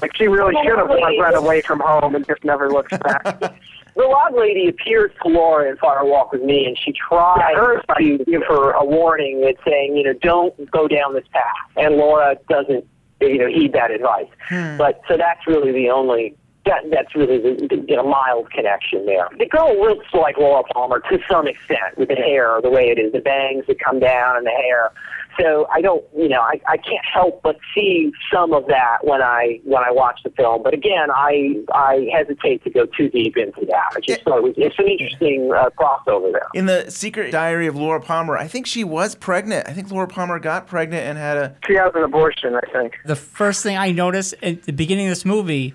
Like she really should have run away from home and just never looked back. The log lady appears to Laura in Fire Walk with Me, and she tries to give her a warning that's saying, you know, don't go down this path. And Laura doesn't, you know, heed that advice. Hmm. But so that's really the only. That, that's really the, the you know, mild connection there. The girl looks like Laura Palmer to some extent with the hair, the way it is, the bangs that come down and the hair. So I don't, you know, I, I can't help but see some of that when I when I watch the film. But again, I I hesitate to go too deep into that. I just thought it was it's an interesting uh, crossover there. In the Secret Diary of Laura Palmer, I think she was pregnant. I think Laura Palmer got pregnant and had a. She has an abortion, I think. The first thing I noticed at the beginning of this movie,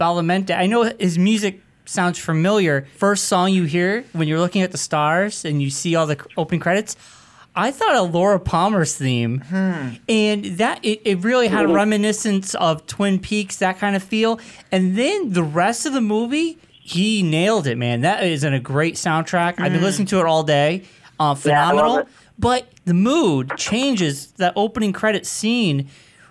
Badalamenti, I know his music sounds familiar. First song you hear when you're looking at the stars and you see all the opening credits, I thought of Laura Palmer's theme. And that it, it really had a reminiscence of Twin Peaks, that kind of feel. And then the rest of the movie, he nailed it, man. That is in a great soundtrack. I've been Mm. listening to it all day. Uh, Yeah, phenomenal. it. But the mood changes. That opening credit scene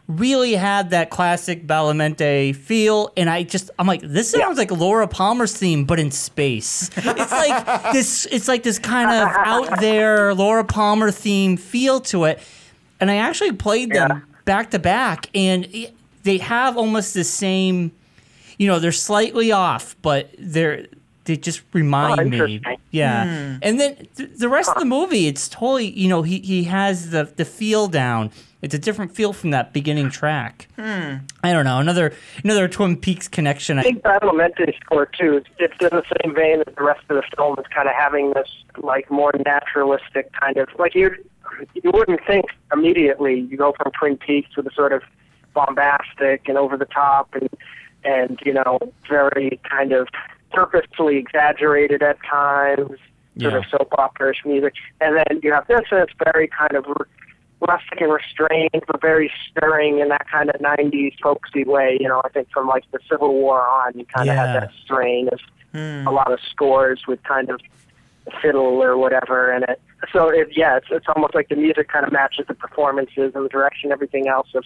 really had that classic Badalamenti feel, and I just I'm like, this sounds like Laura Palmer's theme, but in space. It's like this. It's like this kind of out there Laura Palmer theme feel to it, and I actually played them back to back, and it- they have almost the same. You know, they're slightly off, but they're they just remind Oh, me. Yeah, Hmm. and then th- the rest of the movie, it's totally you know he he has the the feel down. It's a different feel from that beginning track. Hmm. I don't know another another Twin Peaks connection. I think that Badalamenti's score too. It's, it's in the same vein as the rest of the film. It's kind of having this like more naturalistic kind of like you you wouldn't think immediately. You go from Twin Peaks to the sort of bombastic and over the top and and you know very kind of purposefully exaggerated at times, sort Yeah. of soap opera-ish music, and then you have this and it's very kind of rustic and restrained, but very stirring in that kind of '90s folksy way. You know, I think from like the Civil War on, you kind of Yeah. had that strain of hmm. a lot of scores with kind of fiddle or whatever in it. So it, yeah, it's, it's almost like the music kind of matches the performances and the direction, everything else of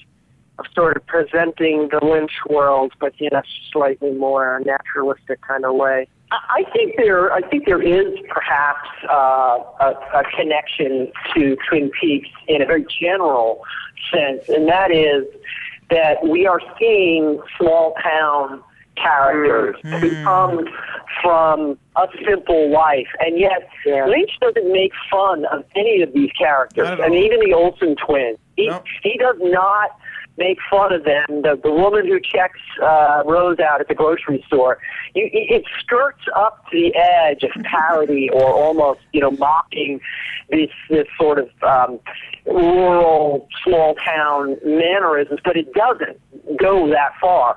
of sort of presenting the Lynch world, but in a slightly more naturalistic kind of way. I I think there, I think there is perhaps uh, a, a connection to Twin Peaks in a very general sense, and that is that we are seeing small town characters who come from a simple life, and yet Lynch doesn't make fun of any of these characters, Not at and even the Olsen twins. He he does not make fun of them. The, the woman who checks uh, Rose out at the grocery store, you, it it skirts up to the edge of parody or almost, you know, mocking this this sort of um, rural, small town mannerisms, but it doesn't go that far.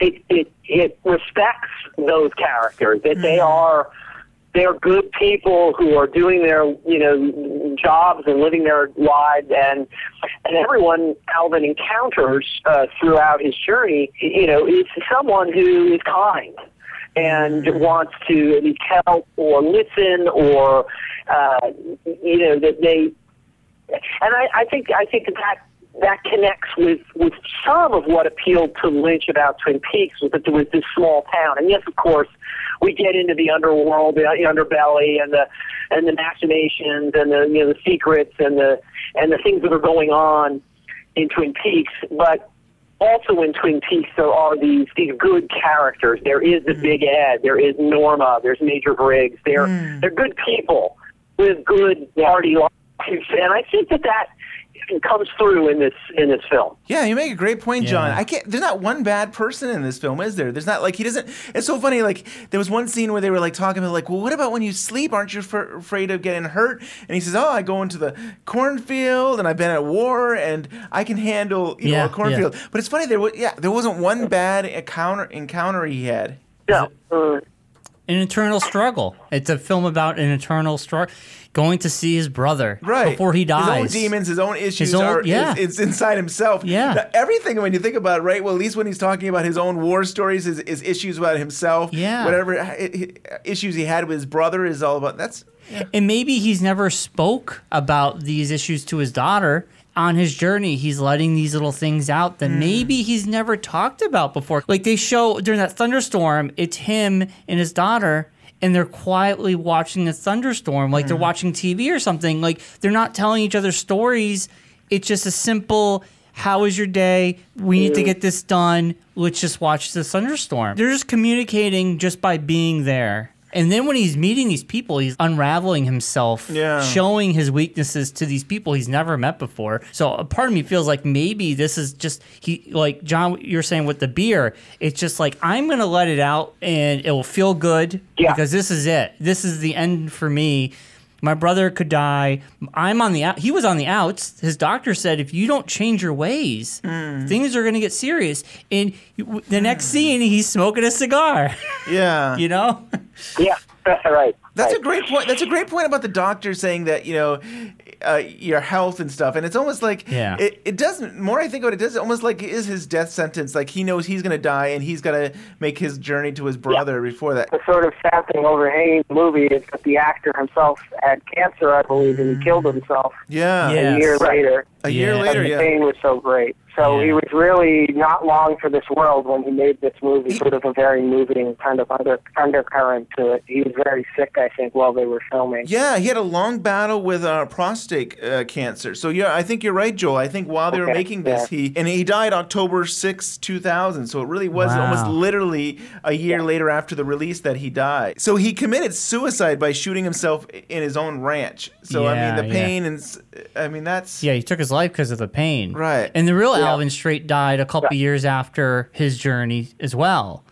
It it it respects those characters that they are they're good people who are doing their you know jobs and living their lives and and everyone Alvin encounters uh, throughout his journey you know is someone who is kind and wants to help or listen or uh, you know that they and I, I think I think that that that connects with with some of what appealed to Lynch about Twin Peaks was that there was this small town, and yes, of course, we get into the underworld, the underbelly, and the and the machinations, and the you know the secrets, and the and the things that are going on in Twin Peaks, but. Also in Twin Peaks, there are these these good characters. There is the mm-hmm. Big Ed. There is Norma. There's Major Briggs. They're mm. they're good people with good party lives, and I think that that comes through in this in this film. Yeah, you make a great point, John. Yeah. I can't. There's not one bad person in this film, is there? There's not like he doesn't. It's so funny. Like there was one scene where they were like talking about like, well, what about when you sleep? Aren't you f- afraid of getting hurt? And he says, oh, I go into the cornfield and I've been at war and I can handle you know a cornfield. But it's funny there was yeah there wasn't one bad encounter encounter he had. No. Uh, An internal struggle. It's a film about an internal struggle. Going to see his brother Right before he dies. His own demons, his own issues His own- are yeah. it's, it's inside himself. Yeah. Now, everything when you think about it, right? Well, at least when he's talking about his own war stories, his, his issues about himself, Yeah. whatever issues he had with his brother is all about. That's And maybe he's never spoke about these issues to his daughter. On his journey, he's letting these little things out that hmm. maybe he's never talked about before. Like they show during that thunderstorm, it's him and his daughter, and they're quietly watching the thunderstorm, like they're hmm. watching TV or something. Like they're not telling each other stories. It's just a simple, how was your day? We need to get this done. Let's just watch the thunderstorm. They're just communicating just by being there. And then when he's meeting these people, he's unraveling himself, Yeah. showing his weaknesses to these people he's never met before. So a part of me feels like maybe this is just he like John you're saying with the beer, it's just like I'm going to let it out and it will feel good Yeah. because this is it. This is the end for me. My brother could die. I'm on the out. He was on the outs. His doctor said if you don't change your ways, hmm. things are going to get serious. And the next hmm. scene, he's smoking a cigar. yeah. you know? yeah, right. That's right. a great point. That's a great point about the doctor saying that you know uh, your health and stuff. And it's almost like Yeah. it, it doesn't. More I think about it, it does almost like it is his death sentence. Like he knows he's gonna die and he's gotta make his journey to his brother before that. The sort of sad thing overhanging the movie is that the actor himself had cancer, I believe, and he killed himself Yeah. Yeah. a year later. A year Yeah. later, and the yeah. pain was so great. So Yeah. he was really not long for this world when he made this movie. Sort of a very moving kind of under, undercurrent to it. He was very sick, I think, while they were filming. Yeah, he had a long battle with uh, prostate uh, cancer. So yeah, I think you're right, Joel. I think while they were making this, yeah. he and he died October 6, 2000. So it really was Wow. almost literally a year later after the release that he died. So he committed suicide by shooting himself in his own ranch. So I mean, the yeah. pain and s- I mean that's Yeah, he took his life because of the pain. Right. And the real Alvin Straight died a couple years after his journey as well.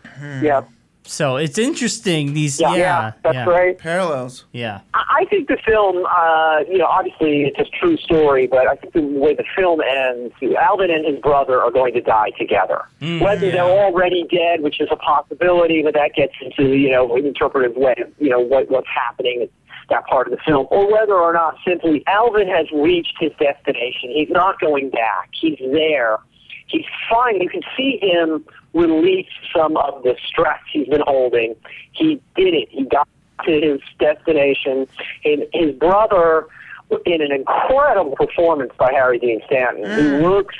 Yeah, So it's interesting. These, yeah, yeah, that's yeah, right. parallels. Yeah. I I think the film, uh, you know, obviously it's a true story, but I think the way the film ends, Alvin and his brother are going to die together. Whether they're already dead, which is a possibility, but that gets into, you know, an interpretive way of, you know, what, what's happening in that part of the film, or whether or not simply Alvin has reached his destination. He's not going back. He's there. He's fine. You can see him release some of the stress he's been holding. He did it. He got to his destination. And his brother, in an incredible performance by Harry Dean Stanton, who mm. looks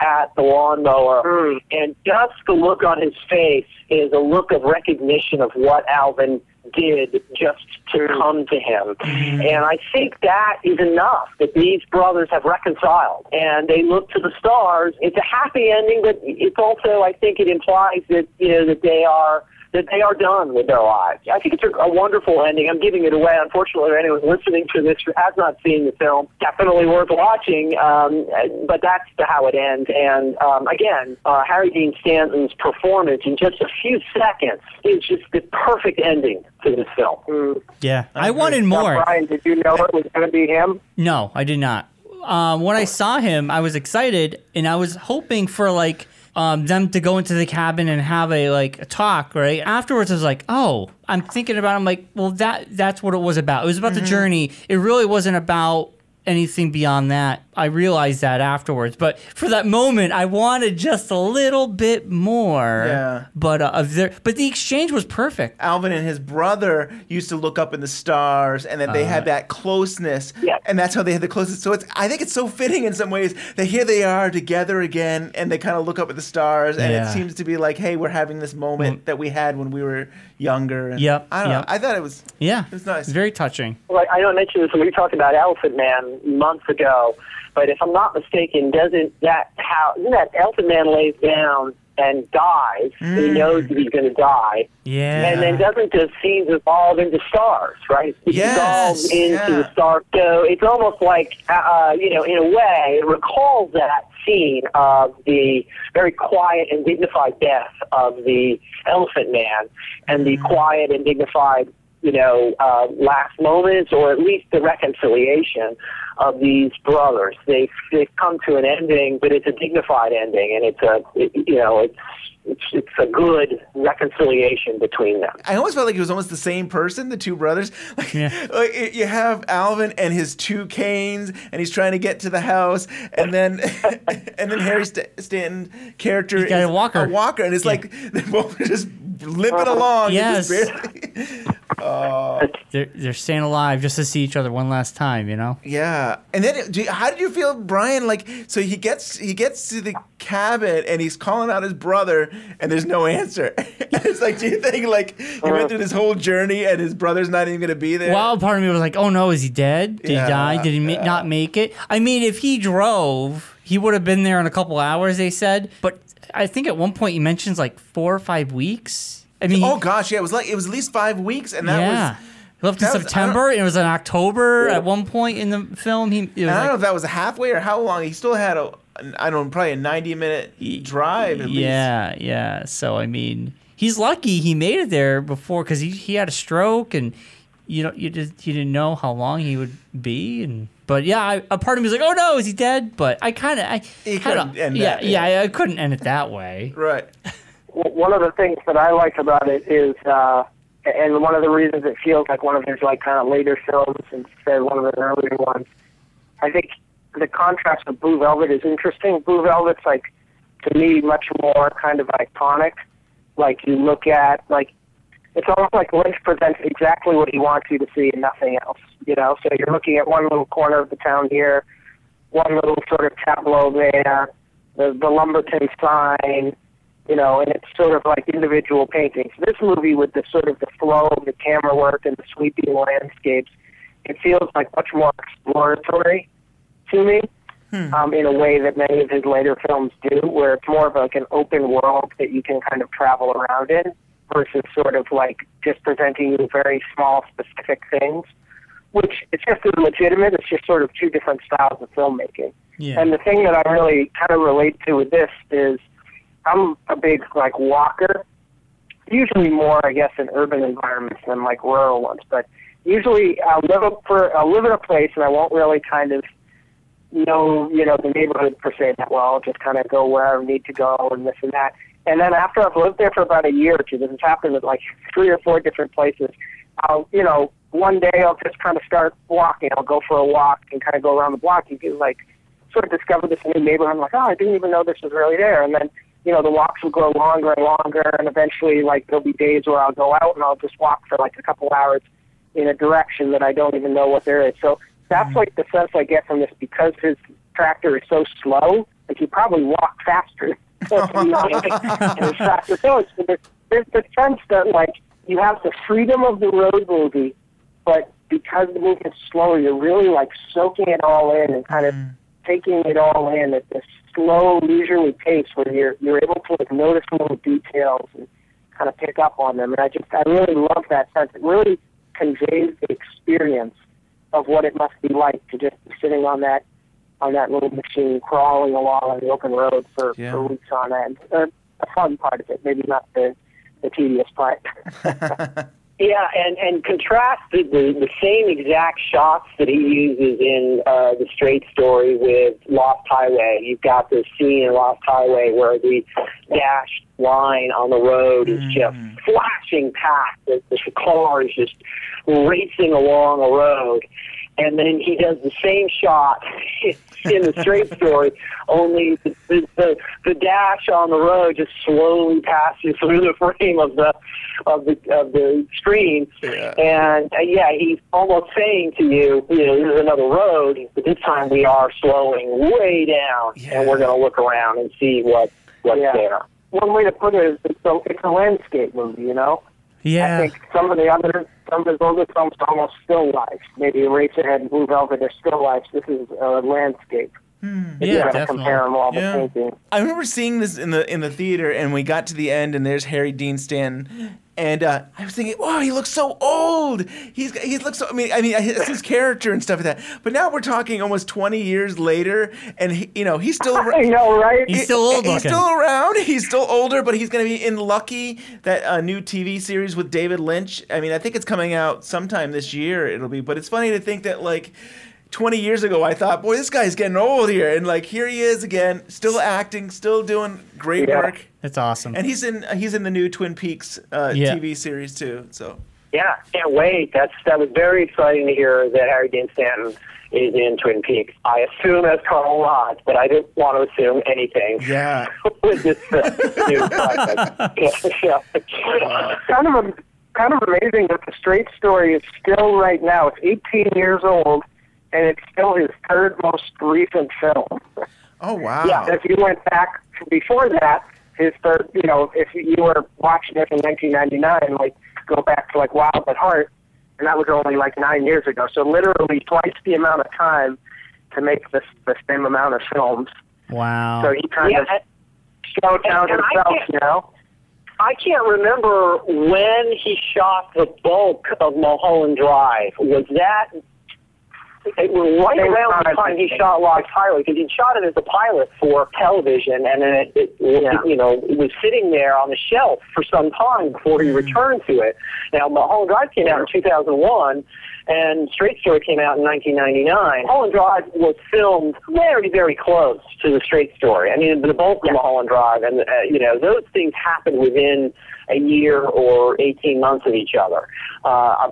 at the lawnmower, mm. and just the look on his face is a look of recognition of what Alvin did just to come to him. Mm-hmm. And I think that is enough that these brothers have reconciled and they look to the stars. It's a happy ending, but it's also, I think it implies that, you know, that they are that they are done with their lives. I think it's a, a wonderful ending. I'm giving it away. Unfortunately, if anyone's listening to this who has not seen the film, definitely worth watching. Um, but that's the, how it ends. And um, again, uh, Harry Dean Stanton's performance in just a few seconds is just the perfect ending to this film. Yeah. I wanted more. Brian, did you know it was going to be him? No, I did not. Um, when I saw him, I was excited and I was hoping for like um, them to go into the cabin and have a like a talk. Right afterwards, I was like, oh, I'm thinking about. It. I'm like, well, that that's what it was about. It was about the Mhm. journey. It really wasn't about anything beyond that. I realized that afterwards, but for that moment, I wanted just a little bit more. Yeah. But uh, of there, but the exchange was perfect. Alvin and his brother used to look up in the stars, and that they Uh, had that closeness, Yeah. and that's how they had the closest. So it's, I think it's so fitting in some ways that here they are together again, and they kind of look up at the stars, and Yeah. it seems to be like, hey, we're having this moment that we had when we were younger. And Yep, I don't yep. know. I thought it was. Yeah, it was nice. Very touching. Well, I know I mentioned this when we talked about Elephant Man months ago, but if I'm not mistaken, doesn't that how isn't that Elephant Man lays down and dies? and He Mm. knows that he's going to die, Yeah. and then doesn't the scenes evolve into stars? Right? It Yes, evolves into yeah. the star. So it's almost like uh, uh, you know, in a way, it recalls that scene of the very quiet and dignified death of the Elephant Man, and the quiet and dignified you know, uh, last moments or at least the reconciliation of these brothers. They've, they've come to an ending, but it's a dignified ending, and it's a, it, you know, it's, it's, it's a good reconciliation between them. I almost felt like it was almost the same person, the two brothers. Like, like it- you have Alvin and his two canes, and he's trying to get to the house, and then and then Harry St- Stanton character He's got is a walker. a walker, and it's like they're both just limping uh-huh. along. Yes. just barely- Oh. They're they're staying alive just to see each other one last time. You know. Yeah, and then do how did you feel, Brian? Like, so he gets he gets to the cabin and he's calling out his brother, and there's no answer. it's like, do you think like he went uh. through this whole journey and his brother's not even gonna be there? Wild part of me was like, oh no, is he dead? Did Yeah, he die? Did he ma- not make it? I mean, if he drove, he would have been there in a couple hours. They said, but I think at one point he mentions like four or five weeks. I mean, oh gosh, yeah, it was like it was at least five weeks, and that yeah. was. He left in that was- September. It was in October at one point in the film. He it was I don't like- know if that was halfway or how long. He still had a, I don't know, probably a ninety minute drive. At least. Yeah, yeah. So I mean, he's lucky he made it there before because he, he had a stroke and you know you just you didn't know how long he would be and but yeah, I, a part of me was like, oh no, is he dead? But I kind of I You kinda- couldn't end yeah that, yeah yeah. I couldn't end it that way. Right. One of the things that I like about it is, uh, and one of the reasons it feels like one of his like kind of later films instead of one of the earlier ones. I think the contrast with Blue Velvet is interesting. Blue Velvet's like to me much more kind of iconic. Like you look at like it's almost like Lynch presents exactly what he wants you to see and nothing else. You know, so you're looking at one little corner of the town here, one little sort of tableau there, the the Lumberton sign, you know, and it's sort of like individual paintings. This movie with the sort of the flow of the camera work and the sweeping landscapes, it feels like much more exploratory to me. Um, in a way that many of his later films do, where it's more of like an open world that you can kind of travel around in, versus sort of like just presenting you very small, specific things, which it's just as legitimate. It's just sort of two different styles of filmmaking. Yeah. And the thing that I really kind of relate to with this is I'm a big like walker, usually more I guess in urban environments than like rural ones, but usually I'll live up for I'll live in a place and I won't really kind of know you know the neighborhood per se that well. Just kind of go where I need to go and this and that. And then after I've lived there for about a year or two, this has happened at like three or four different places. I'll you know one day I'll just kind of start walking. I'll go for a walk and kind of go around the block. You can like sort of discover this new neighborhood. I'm like, oh, I didn't even know this was really there. And then, you know, the walks will grow longer and longer, and eventually, like, there'll be days where I'll go out and I'll just walk for like a couple hours in a direction that I don't even know what there is. So that's like the sense I get from this because his tractor is so slow. Like, he probably walked faster. than his tractor. So there's, there's the sense that, like, you have the freedom of the road movie, but because the movement's slower, you're really like soaking it all in and kind of mm. taking it all in at this slow, leisurely pace where you're you're able to like notice little details and kind of pick up on them. And I just I really love that sense. It really conveys the experience of what it must be like to just be sitting on that on that little machine, crawling along on the open road for, Yeah. for weeks on end. Uh, a fun part of it, maybe not the the tedious part. Yeah, and and contrast the, the the same exact shots that he uses in uh, the Straight Story with Lost Highway. You've got this scene in Lost Highway where the dashed line on the road is just flashing past. The, the car is just racing along a road, and then he does the same shot in the Straight Story, only the, the, the the dash on the road just slowly passes through the frame of the of the of the screen, and uh, yeah, he's almost saying to you, you know, this is another road, but this time we are slowing way down, and we're going to look around and see what what's Yeah. there. One way to put it is it's a, it's a landscape movie, you know? Yeah. I think some of the other, some of his older films are almost still life. Maybe Eraserhead and Blue Velvet are still life. This is a landscape. If you Yeah, gotta compare them all Yeah. the. I remember seeing this in the in the theater, and we got to the end, and there's Harry Dean Stanton, and uh, I was thinking, "Wow, he looks so old. He's he looks so. I mean, I mean, it's his character and stuff like that. But now we're talking almost 20 years later, and he, you know, he's still. I know, right? He's still old He's looking. still around. He's still older, but he's going to be in Lucky, that uh, new TV series with David Lynch. I mean, I think it's coming out sometime this year. It'll be, but it's funny to think that like. 20 years ago, I thought, boy, this guy's getting old here. And like, here he is again, still acting, still doing great Yeah. work. That's awesome. And he's in he's in the new Twin Peaks uh, Yeah. TV series too. So Yeah, can't wait. That's that was very exciting to hear that Harry Dean Stanton is in Twin Peaks. I assume as Carl Lodge, but I didn't want to assume anything yeah, with this uh, new project. Yeah, yeah. kind of a, kind of amazing that the Straight Story is still right now. It's 18 years old, and it's still his third most recent film. oh wow, Yeah, if you went back before that, his third, you know, if you were watching it in 1999, like go back to like Wild at Heart, and that was only like nine years ago. So literally twice the amount of time to make this the same amount of films. wow. So he kind Yeah, of slowed down himself, can't- you know. I can't remember when he shot the bulk of Mulholland Drive. Was that it was right around the time. he shot Lost Highway because he shot it as a pilot for television, and then it, it, Yeah. you know it was sitting there on the shelf for some time before he returned to it. Now Mulholland Drive came out in 2001, and Straight Story came out in 1999. Mulholland Drive was filmed very, very close to the Straight Story. I mean, the bulk of Mulholland Drive, and uh, you know those things happened within a year or 18 months of each other, uh,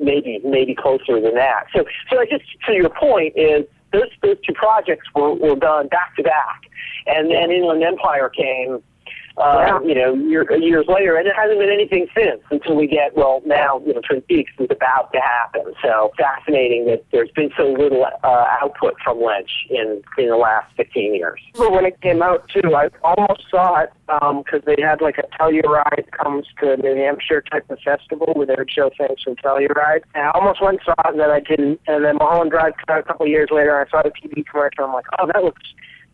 maybe maybe closer than that. So, so I just to your point is those those two projects were, were done back to back, and then Inland Empire came. Uh, You know, year, years later, and it hasn't been anything since until we get well now. You know, Twin Peaks is about to happen. So fascinating that there's been so little uh, output from Lynch in in the last 15 years. remember when it came out too. I almost saw it because they had like a Telluride comes to New Hampshire type of festival where they would show things from Telluride. And I almost went and saw it, and then I didn't. And then Mulholland Drive came out a couple of years later. I saw the TV commercial. I'm like, oh, that looks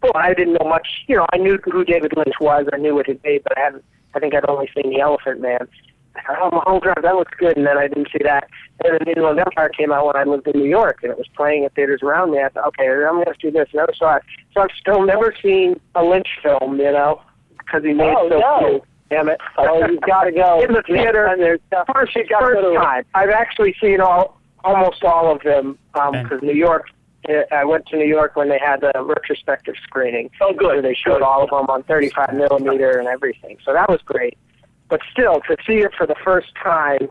cool. I didn't know much. You know, I knew who David Lynch was. I knew what he'd made, but I hadn't. I think I'd only seen The Elephant Man. I thought, oh, Mulholland Drive, that looks good. And then I didn't see that. And then The Inland Empire came out when I lived in New York, and it was playing at theaters around me. I thought, okay, I'm going to do this. Never saw it. So I've still never seen a Lynch film, you know, because he made Oh, so no. few. Damn it. Oh, you've got to go in the theater. And there's First, you first time. I've actually seen all, almost all of them um, Okay. because New York. Eh, I went to New York when they had the retrospective screening. Oh, good. Where they showed all of them on 35 millimeter and everything. So that was great. But still, to see it for the first time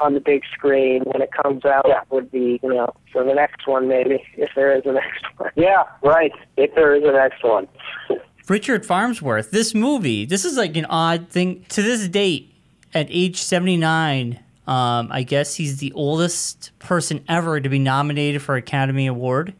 on the big screen when it comes out that would be, you know, for the next one maybe, if there is a next one. Yeah, right. If there is a next one. Richard Farnsworth, this movie, this is like an odd thing. To this date, at age 79, um, I guess he's the oldest person ever to be nominated for Academy Award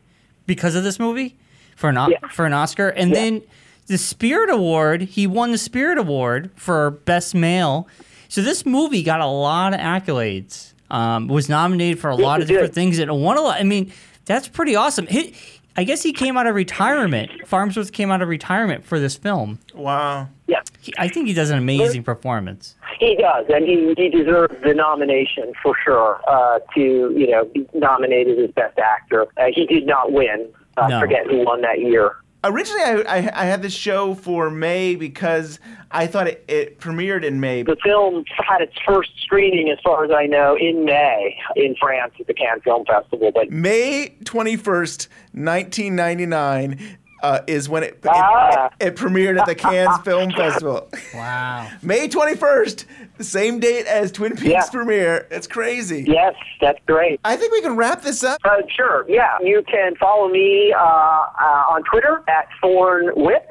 because of this movie for an, o- for an Oscar. And then the Spirit Award, he won the Spirit Award for Best Male. So this movie got a lot of accolades. Um, was nominated for a Yes, lot of different did. things and won a lot. I mean, that's pretty awesome. He, I guess he came out of retirement. Farnsworth came out of retirement for this film. wow. Yeah. He, I think he does an amazing performance. He does, and he, he deserves the nomination for sure uh, to you know be nominated as best actor. Uh, he did not win. Uh, No. Forget who won that year. Originally, I, I, I had this show for May because I thought it, it premiered in May. The film had its first screening, as far as I know, in May in France at the Cannes Film Festival. But May 21st, 1999 uh, is when it, it, Ah. it premiered at the Cannes Film Festival. Wow. May 21st, the same date as Twin Peaks Yeah. premiere. It's crazy. yes, that's great. I think we can wrap this up. Uh, sure, yeah. You can follow me uh, uh, on Twitter at Thorn Whip.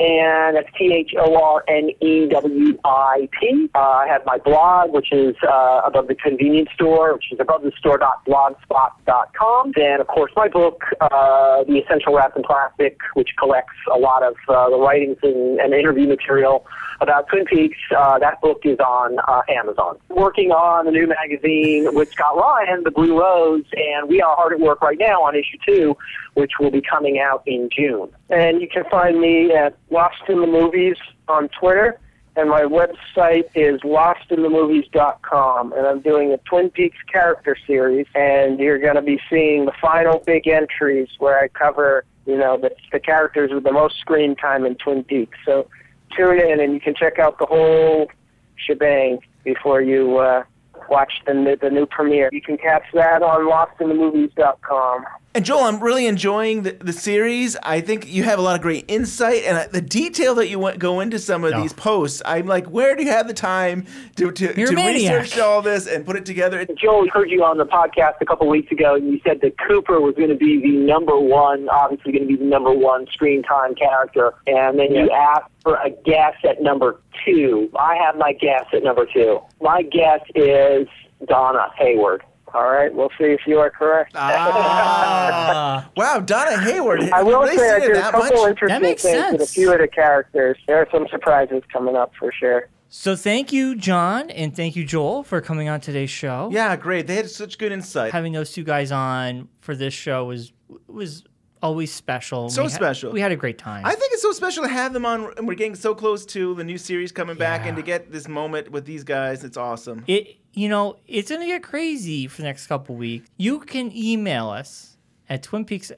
And that's T H O R N E W I P. Uh, I have my blog, which is uh, above the convenience store, which is above the store.blogspot.com. And of course, my book, uh, The Essential Wrap in Plastic, which collects a lot of uh, the writings and, and interview material about Twin Peaks. Uh, that book is on uh, Amazon. Working on a new magazine with Scott Ryan, The Blue Rose, and we are hard at work right now on issue two, which will be coming out in June. And you can find me at Lost in the Movies on Twitter. And my website is lostinthemovies.com. And I'm doing a Twin Peaks character series. And you're going to be seeing the final big entries where I cover, you know, the, the characters with the most screen time in Twin Peaks. So tune in and you can check out the whole shebang before you uh, watch the, the new premiere. You can catch that on lostinthemovies.com. And Joel, I'm really enjoying the, the series. I think you have a lot of great insight and uh, the detail that you went, go into some of Oh. these posts. I'm like, where do you have the time to, to, to research all this and put it together? Joel, we heard you on the podcast a couple weeks ago, and you said that Cooper was going to be the number one, obviously going to be the number one screen time character, and then you asked for a guess at number two. I have my guess at number two. My guess is Donna Hayward. All right, we'll see if you are correct. Ah. Wow, Donna Hayward. I will Really say I seen did a couple much? interesting That makes things with a few of the characters. There are some surprises coming up for sure. So thank you, John, and thank you, Joel, for coming on today's show. Yeah, great. They had such good insight. Having those two guys on for this show was was always special. So We ha- special. we had a great time. I think it's so special to have them on, and we're getting so close to the new series coming back, and to get this moment with these guys, it's awesome. It you know it's gonna get crazy for the next couple weeks. You can email us at Twin Peaks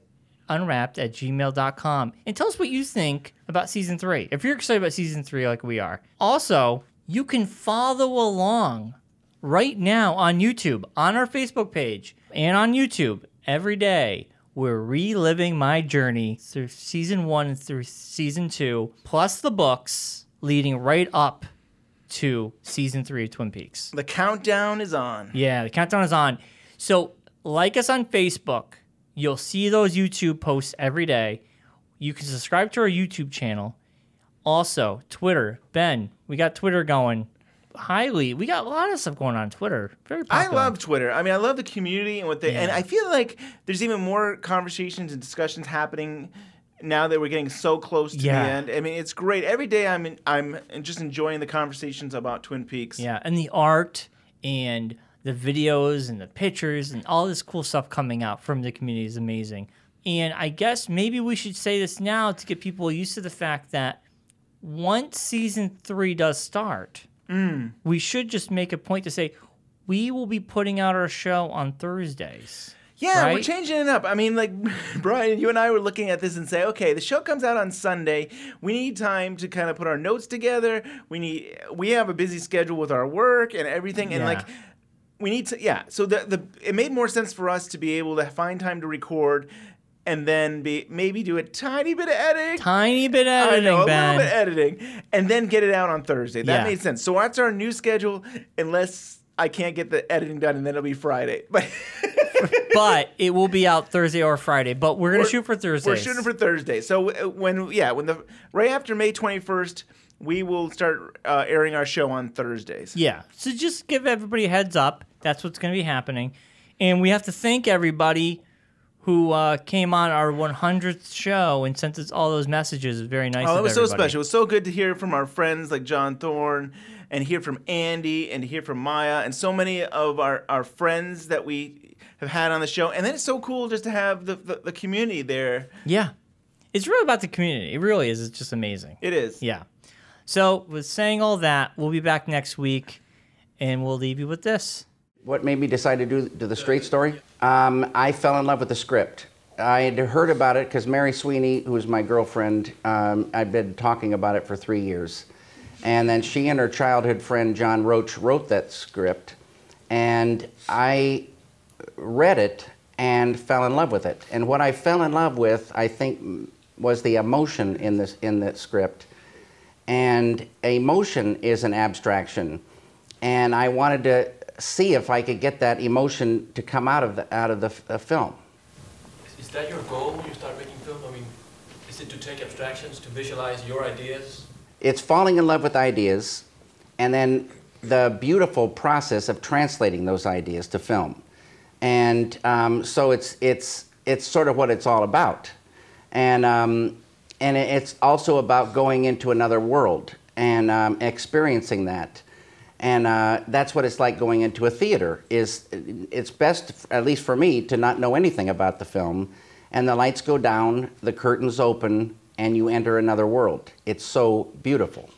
Unwrapped at gmail.com and tell us what you think about season three. If you're excited about season three, like we are. Also, you can follow along right now on YouTube, on our Facebook page, and on YouTube every day. We're reliving my journey through season one and through season two, plus the books leading right up to season three of Twin Peaks. The countdown is on. Yeah, the countdown is on. So, like us on Facebook. You'll see those YouTube posts every day. You can subscribe to our YouTube channel. Also, Twitter. Ben, we got Twitter going highly. We got a lot of stuff going on Twitter. Very I love Twitter. I mean, I love the community and what they, yeah. and I feel like there's even more conversations and discussions happening now that we're getting so close to Yeah. the end. I mean, it's great. Every day I'm in, I'm just enjoying the conversations about Twin Peaks. Yeah, and the art and the videos and the pictures and all this cool stuff coming out from the community is amazing. And I guess maybe we should say this now to get people used to the fact that once season three does start, Mm. we should just make a point to say we will be putting out our show on Thursdays. Yeah, we're changing it up. I mean, like Brian, you and I were looking at this and say, okay, the show comes out on Sunday. We need time to kind of put our notes together. We need we have a busy schedule with our work and everything, and Yeah. like we need to yeah. So the the it made more sense for us to be able to find time to record. And then be maybe do a tiny bit of editing, Tiny bit of I editing, know, a Ben. little bit editing, and then get it out on Thursday. That Yeah. made sense. So that's our new schedule, unless I can't get the editing done, and then it'll be Friday. But but it will be out Thursday or Friday. But we're gonna We're- shoot for Thursday. We're shooting for Thursday. So uh, when yeah, when the right after May 21st, we will start uh, airing our show on Thursdays. Yeah. So just give everybody a heads up. That's what's going to be happening. And we have to thank everybody who uh, came on our 100th show and sent us all those messages. It was very nice. Oh, it of was so special. It was so good to hear from our friends like John Thorne and hear from Andy and hear from Maya and so many of our, our friends that we have had on the show. And then it's so cool just to have the, the, the community there. Yeah. It's really about the community. It really is. It's just amazing. It is. Yeah. So, with saying all that, we'll be back next week and we'll leave you with this. What made me decide to do, do the straight story? Um, I fell in love with the script. I had heard about it because Mary Sweeney, who was my girlfriend, um, I'd been talking about it for three years. And then she and her childhood friend John Roach wrote that script. And I read it and fell in love with it. And what I fell in love with, I think, was the emotion in this in that script. And emotion is an abstraction, and I wanted to see if I could get that emotion to come out of the out of the uh, film. Is that your goal when you start making film? I mean, is it to take abstractions, to visualize your ideas? It's falling in love with ideas, and then the beautiful process of translating those ideas to film. And um, so it's it's it's sort of what it's all about, and um, and it's also about going into another world and um, experiencing that. And uh, that's what it's like going into a theater. Is it's best, at least for me, to not know anything about the film, and the lights go down, the curtains open, and you enter another world. It's so beautiful.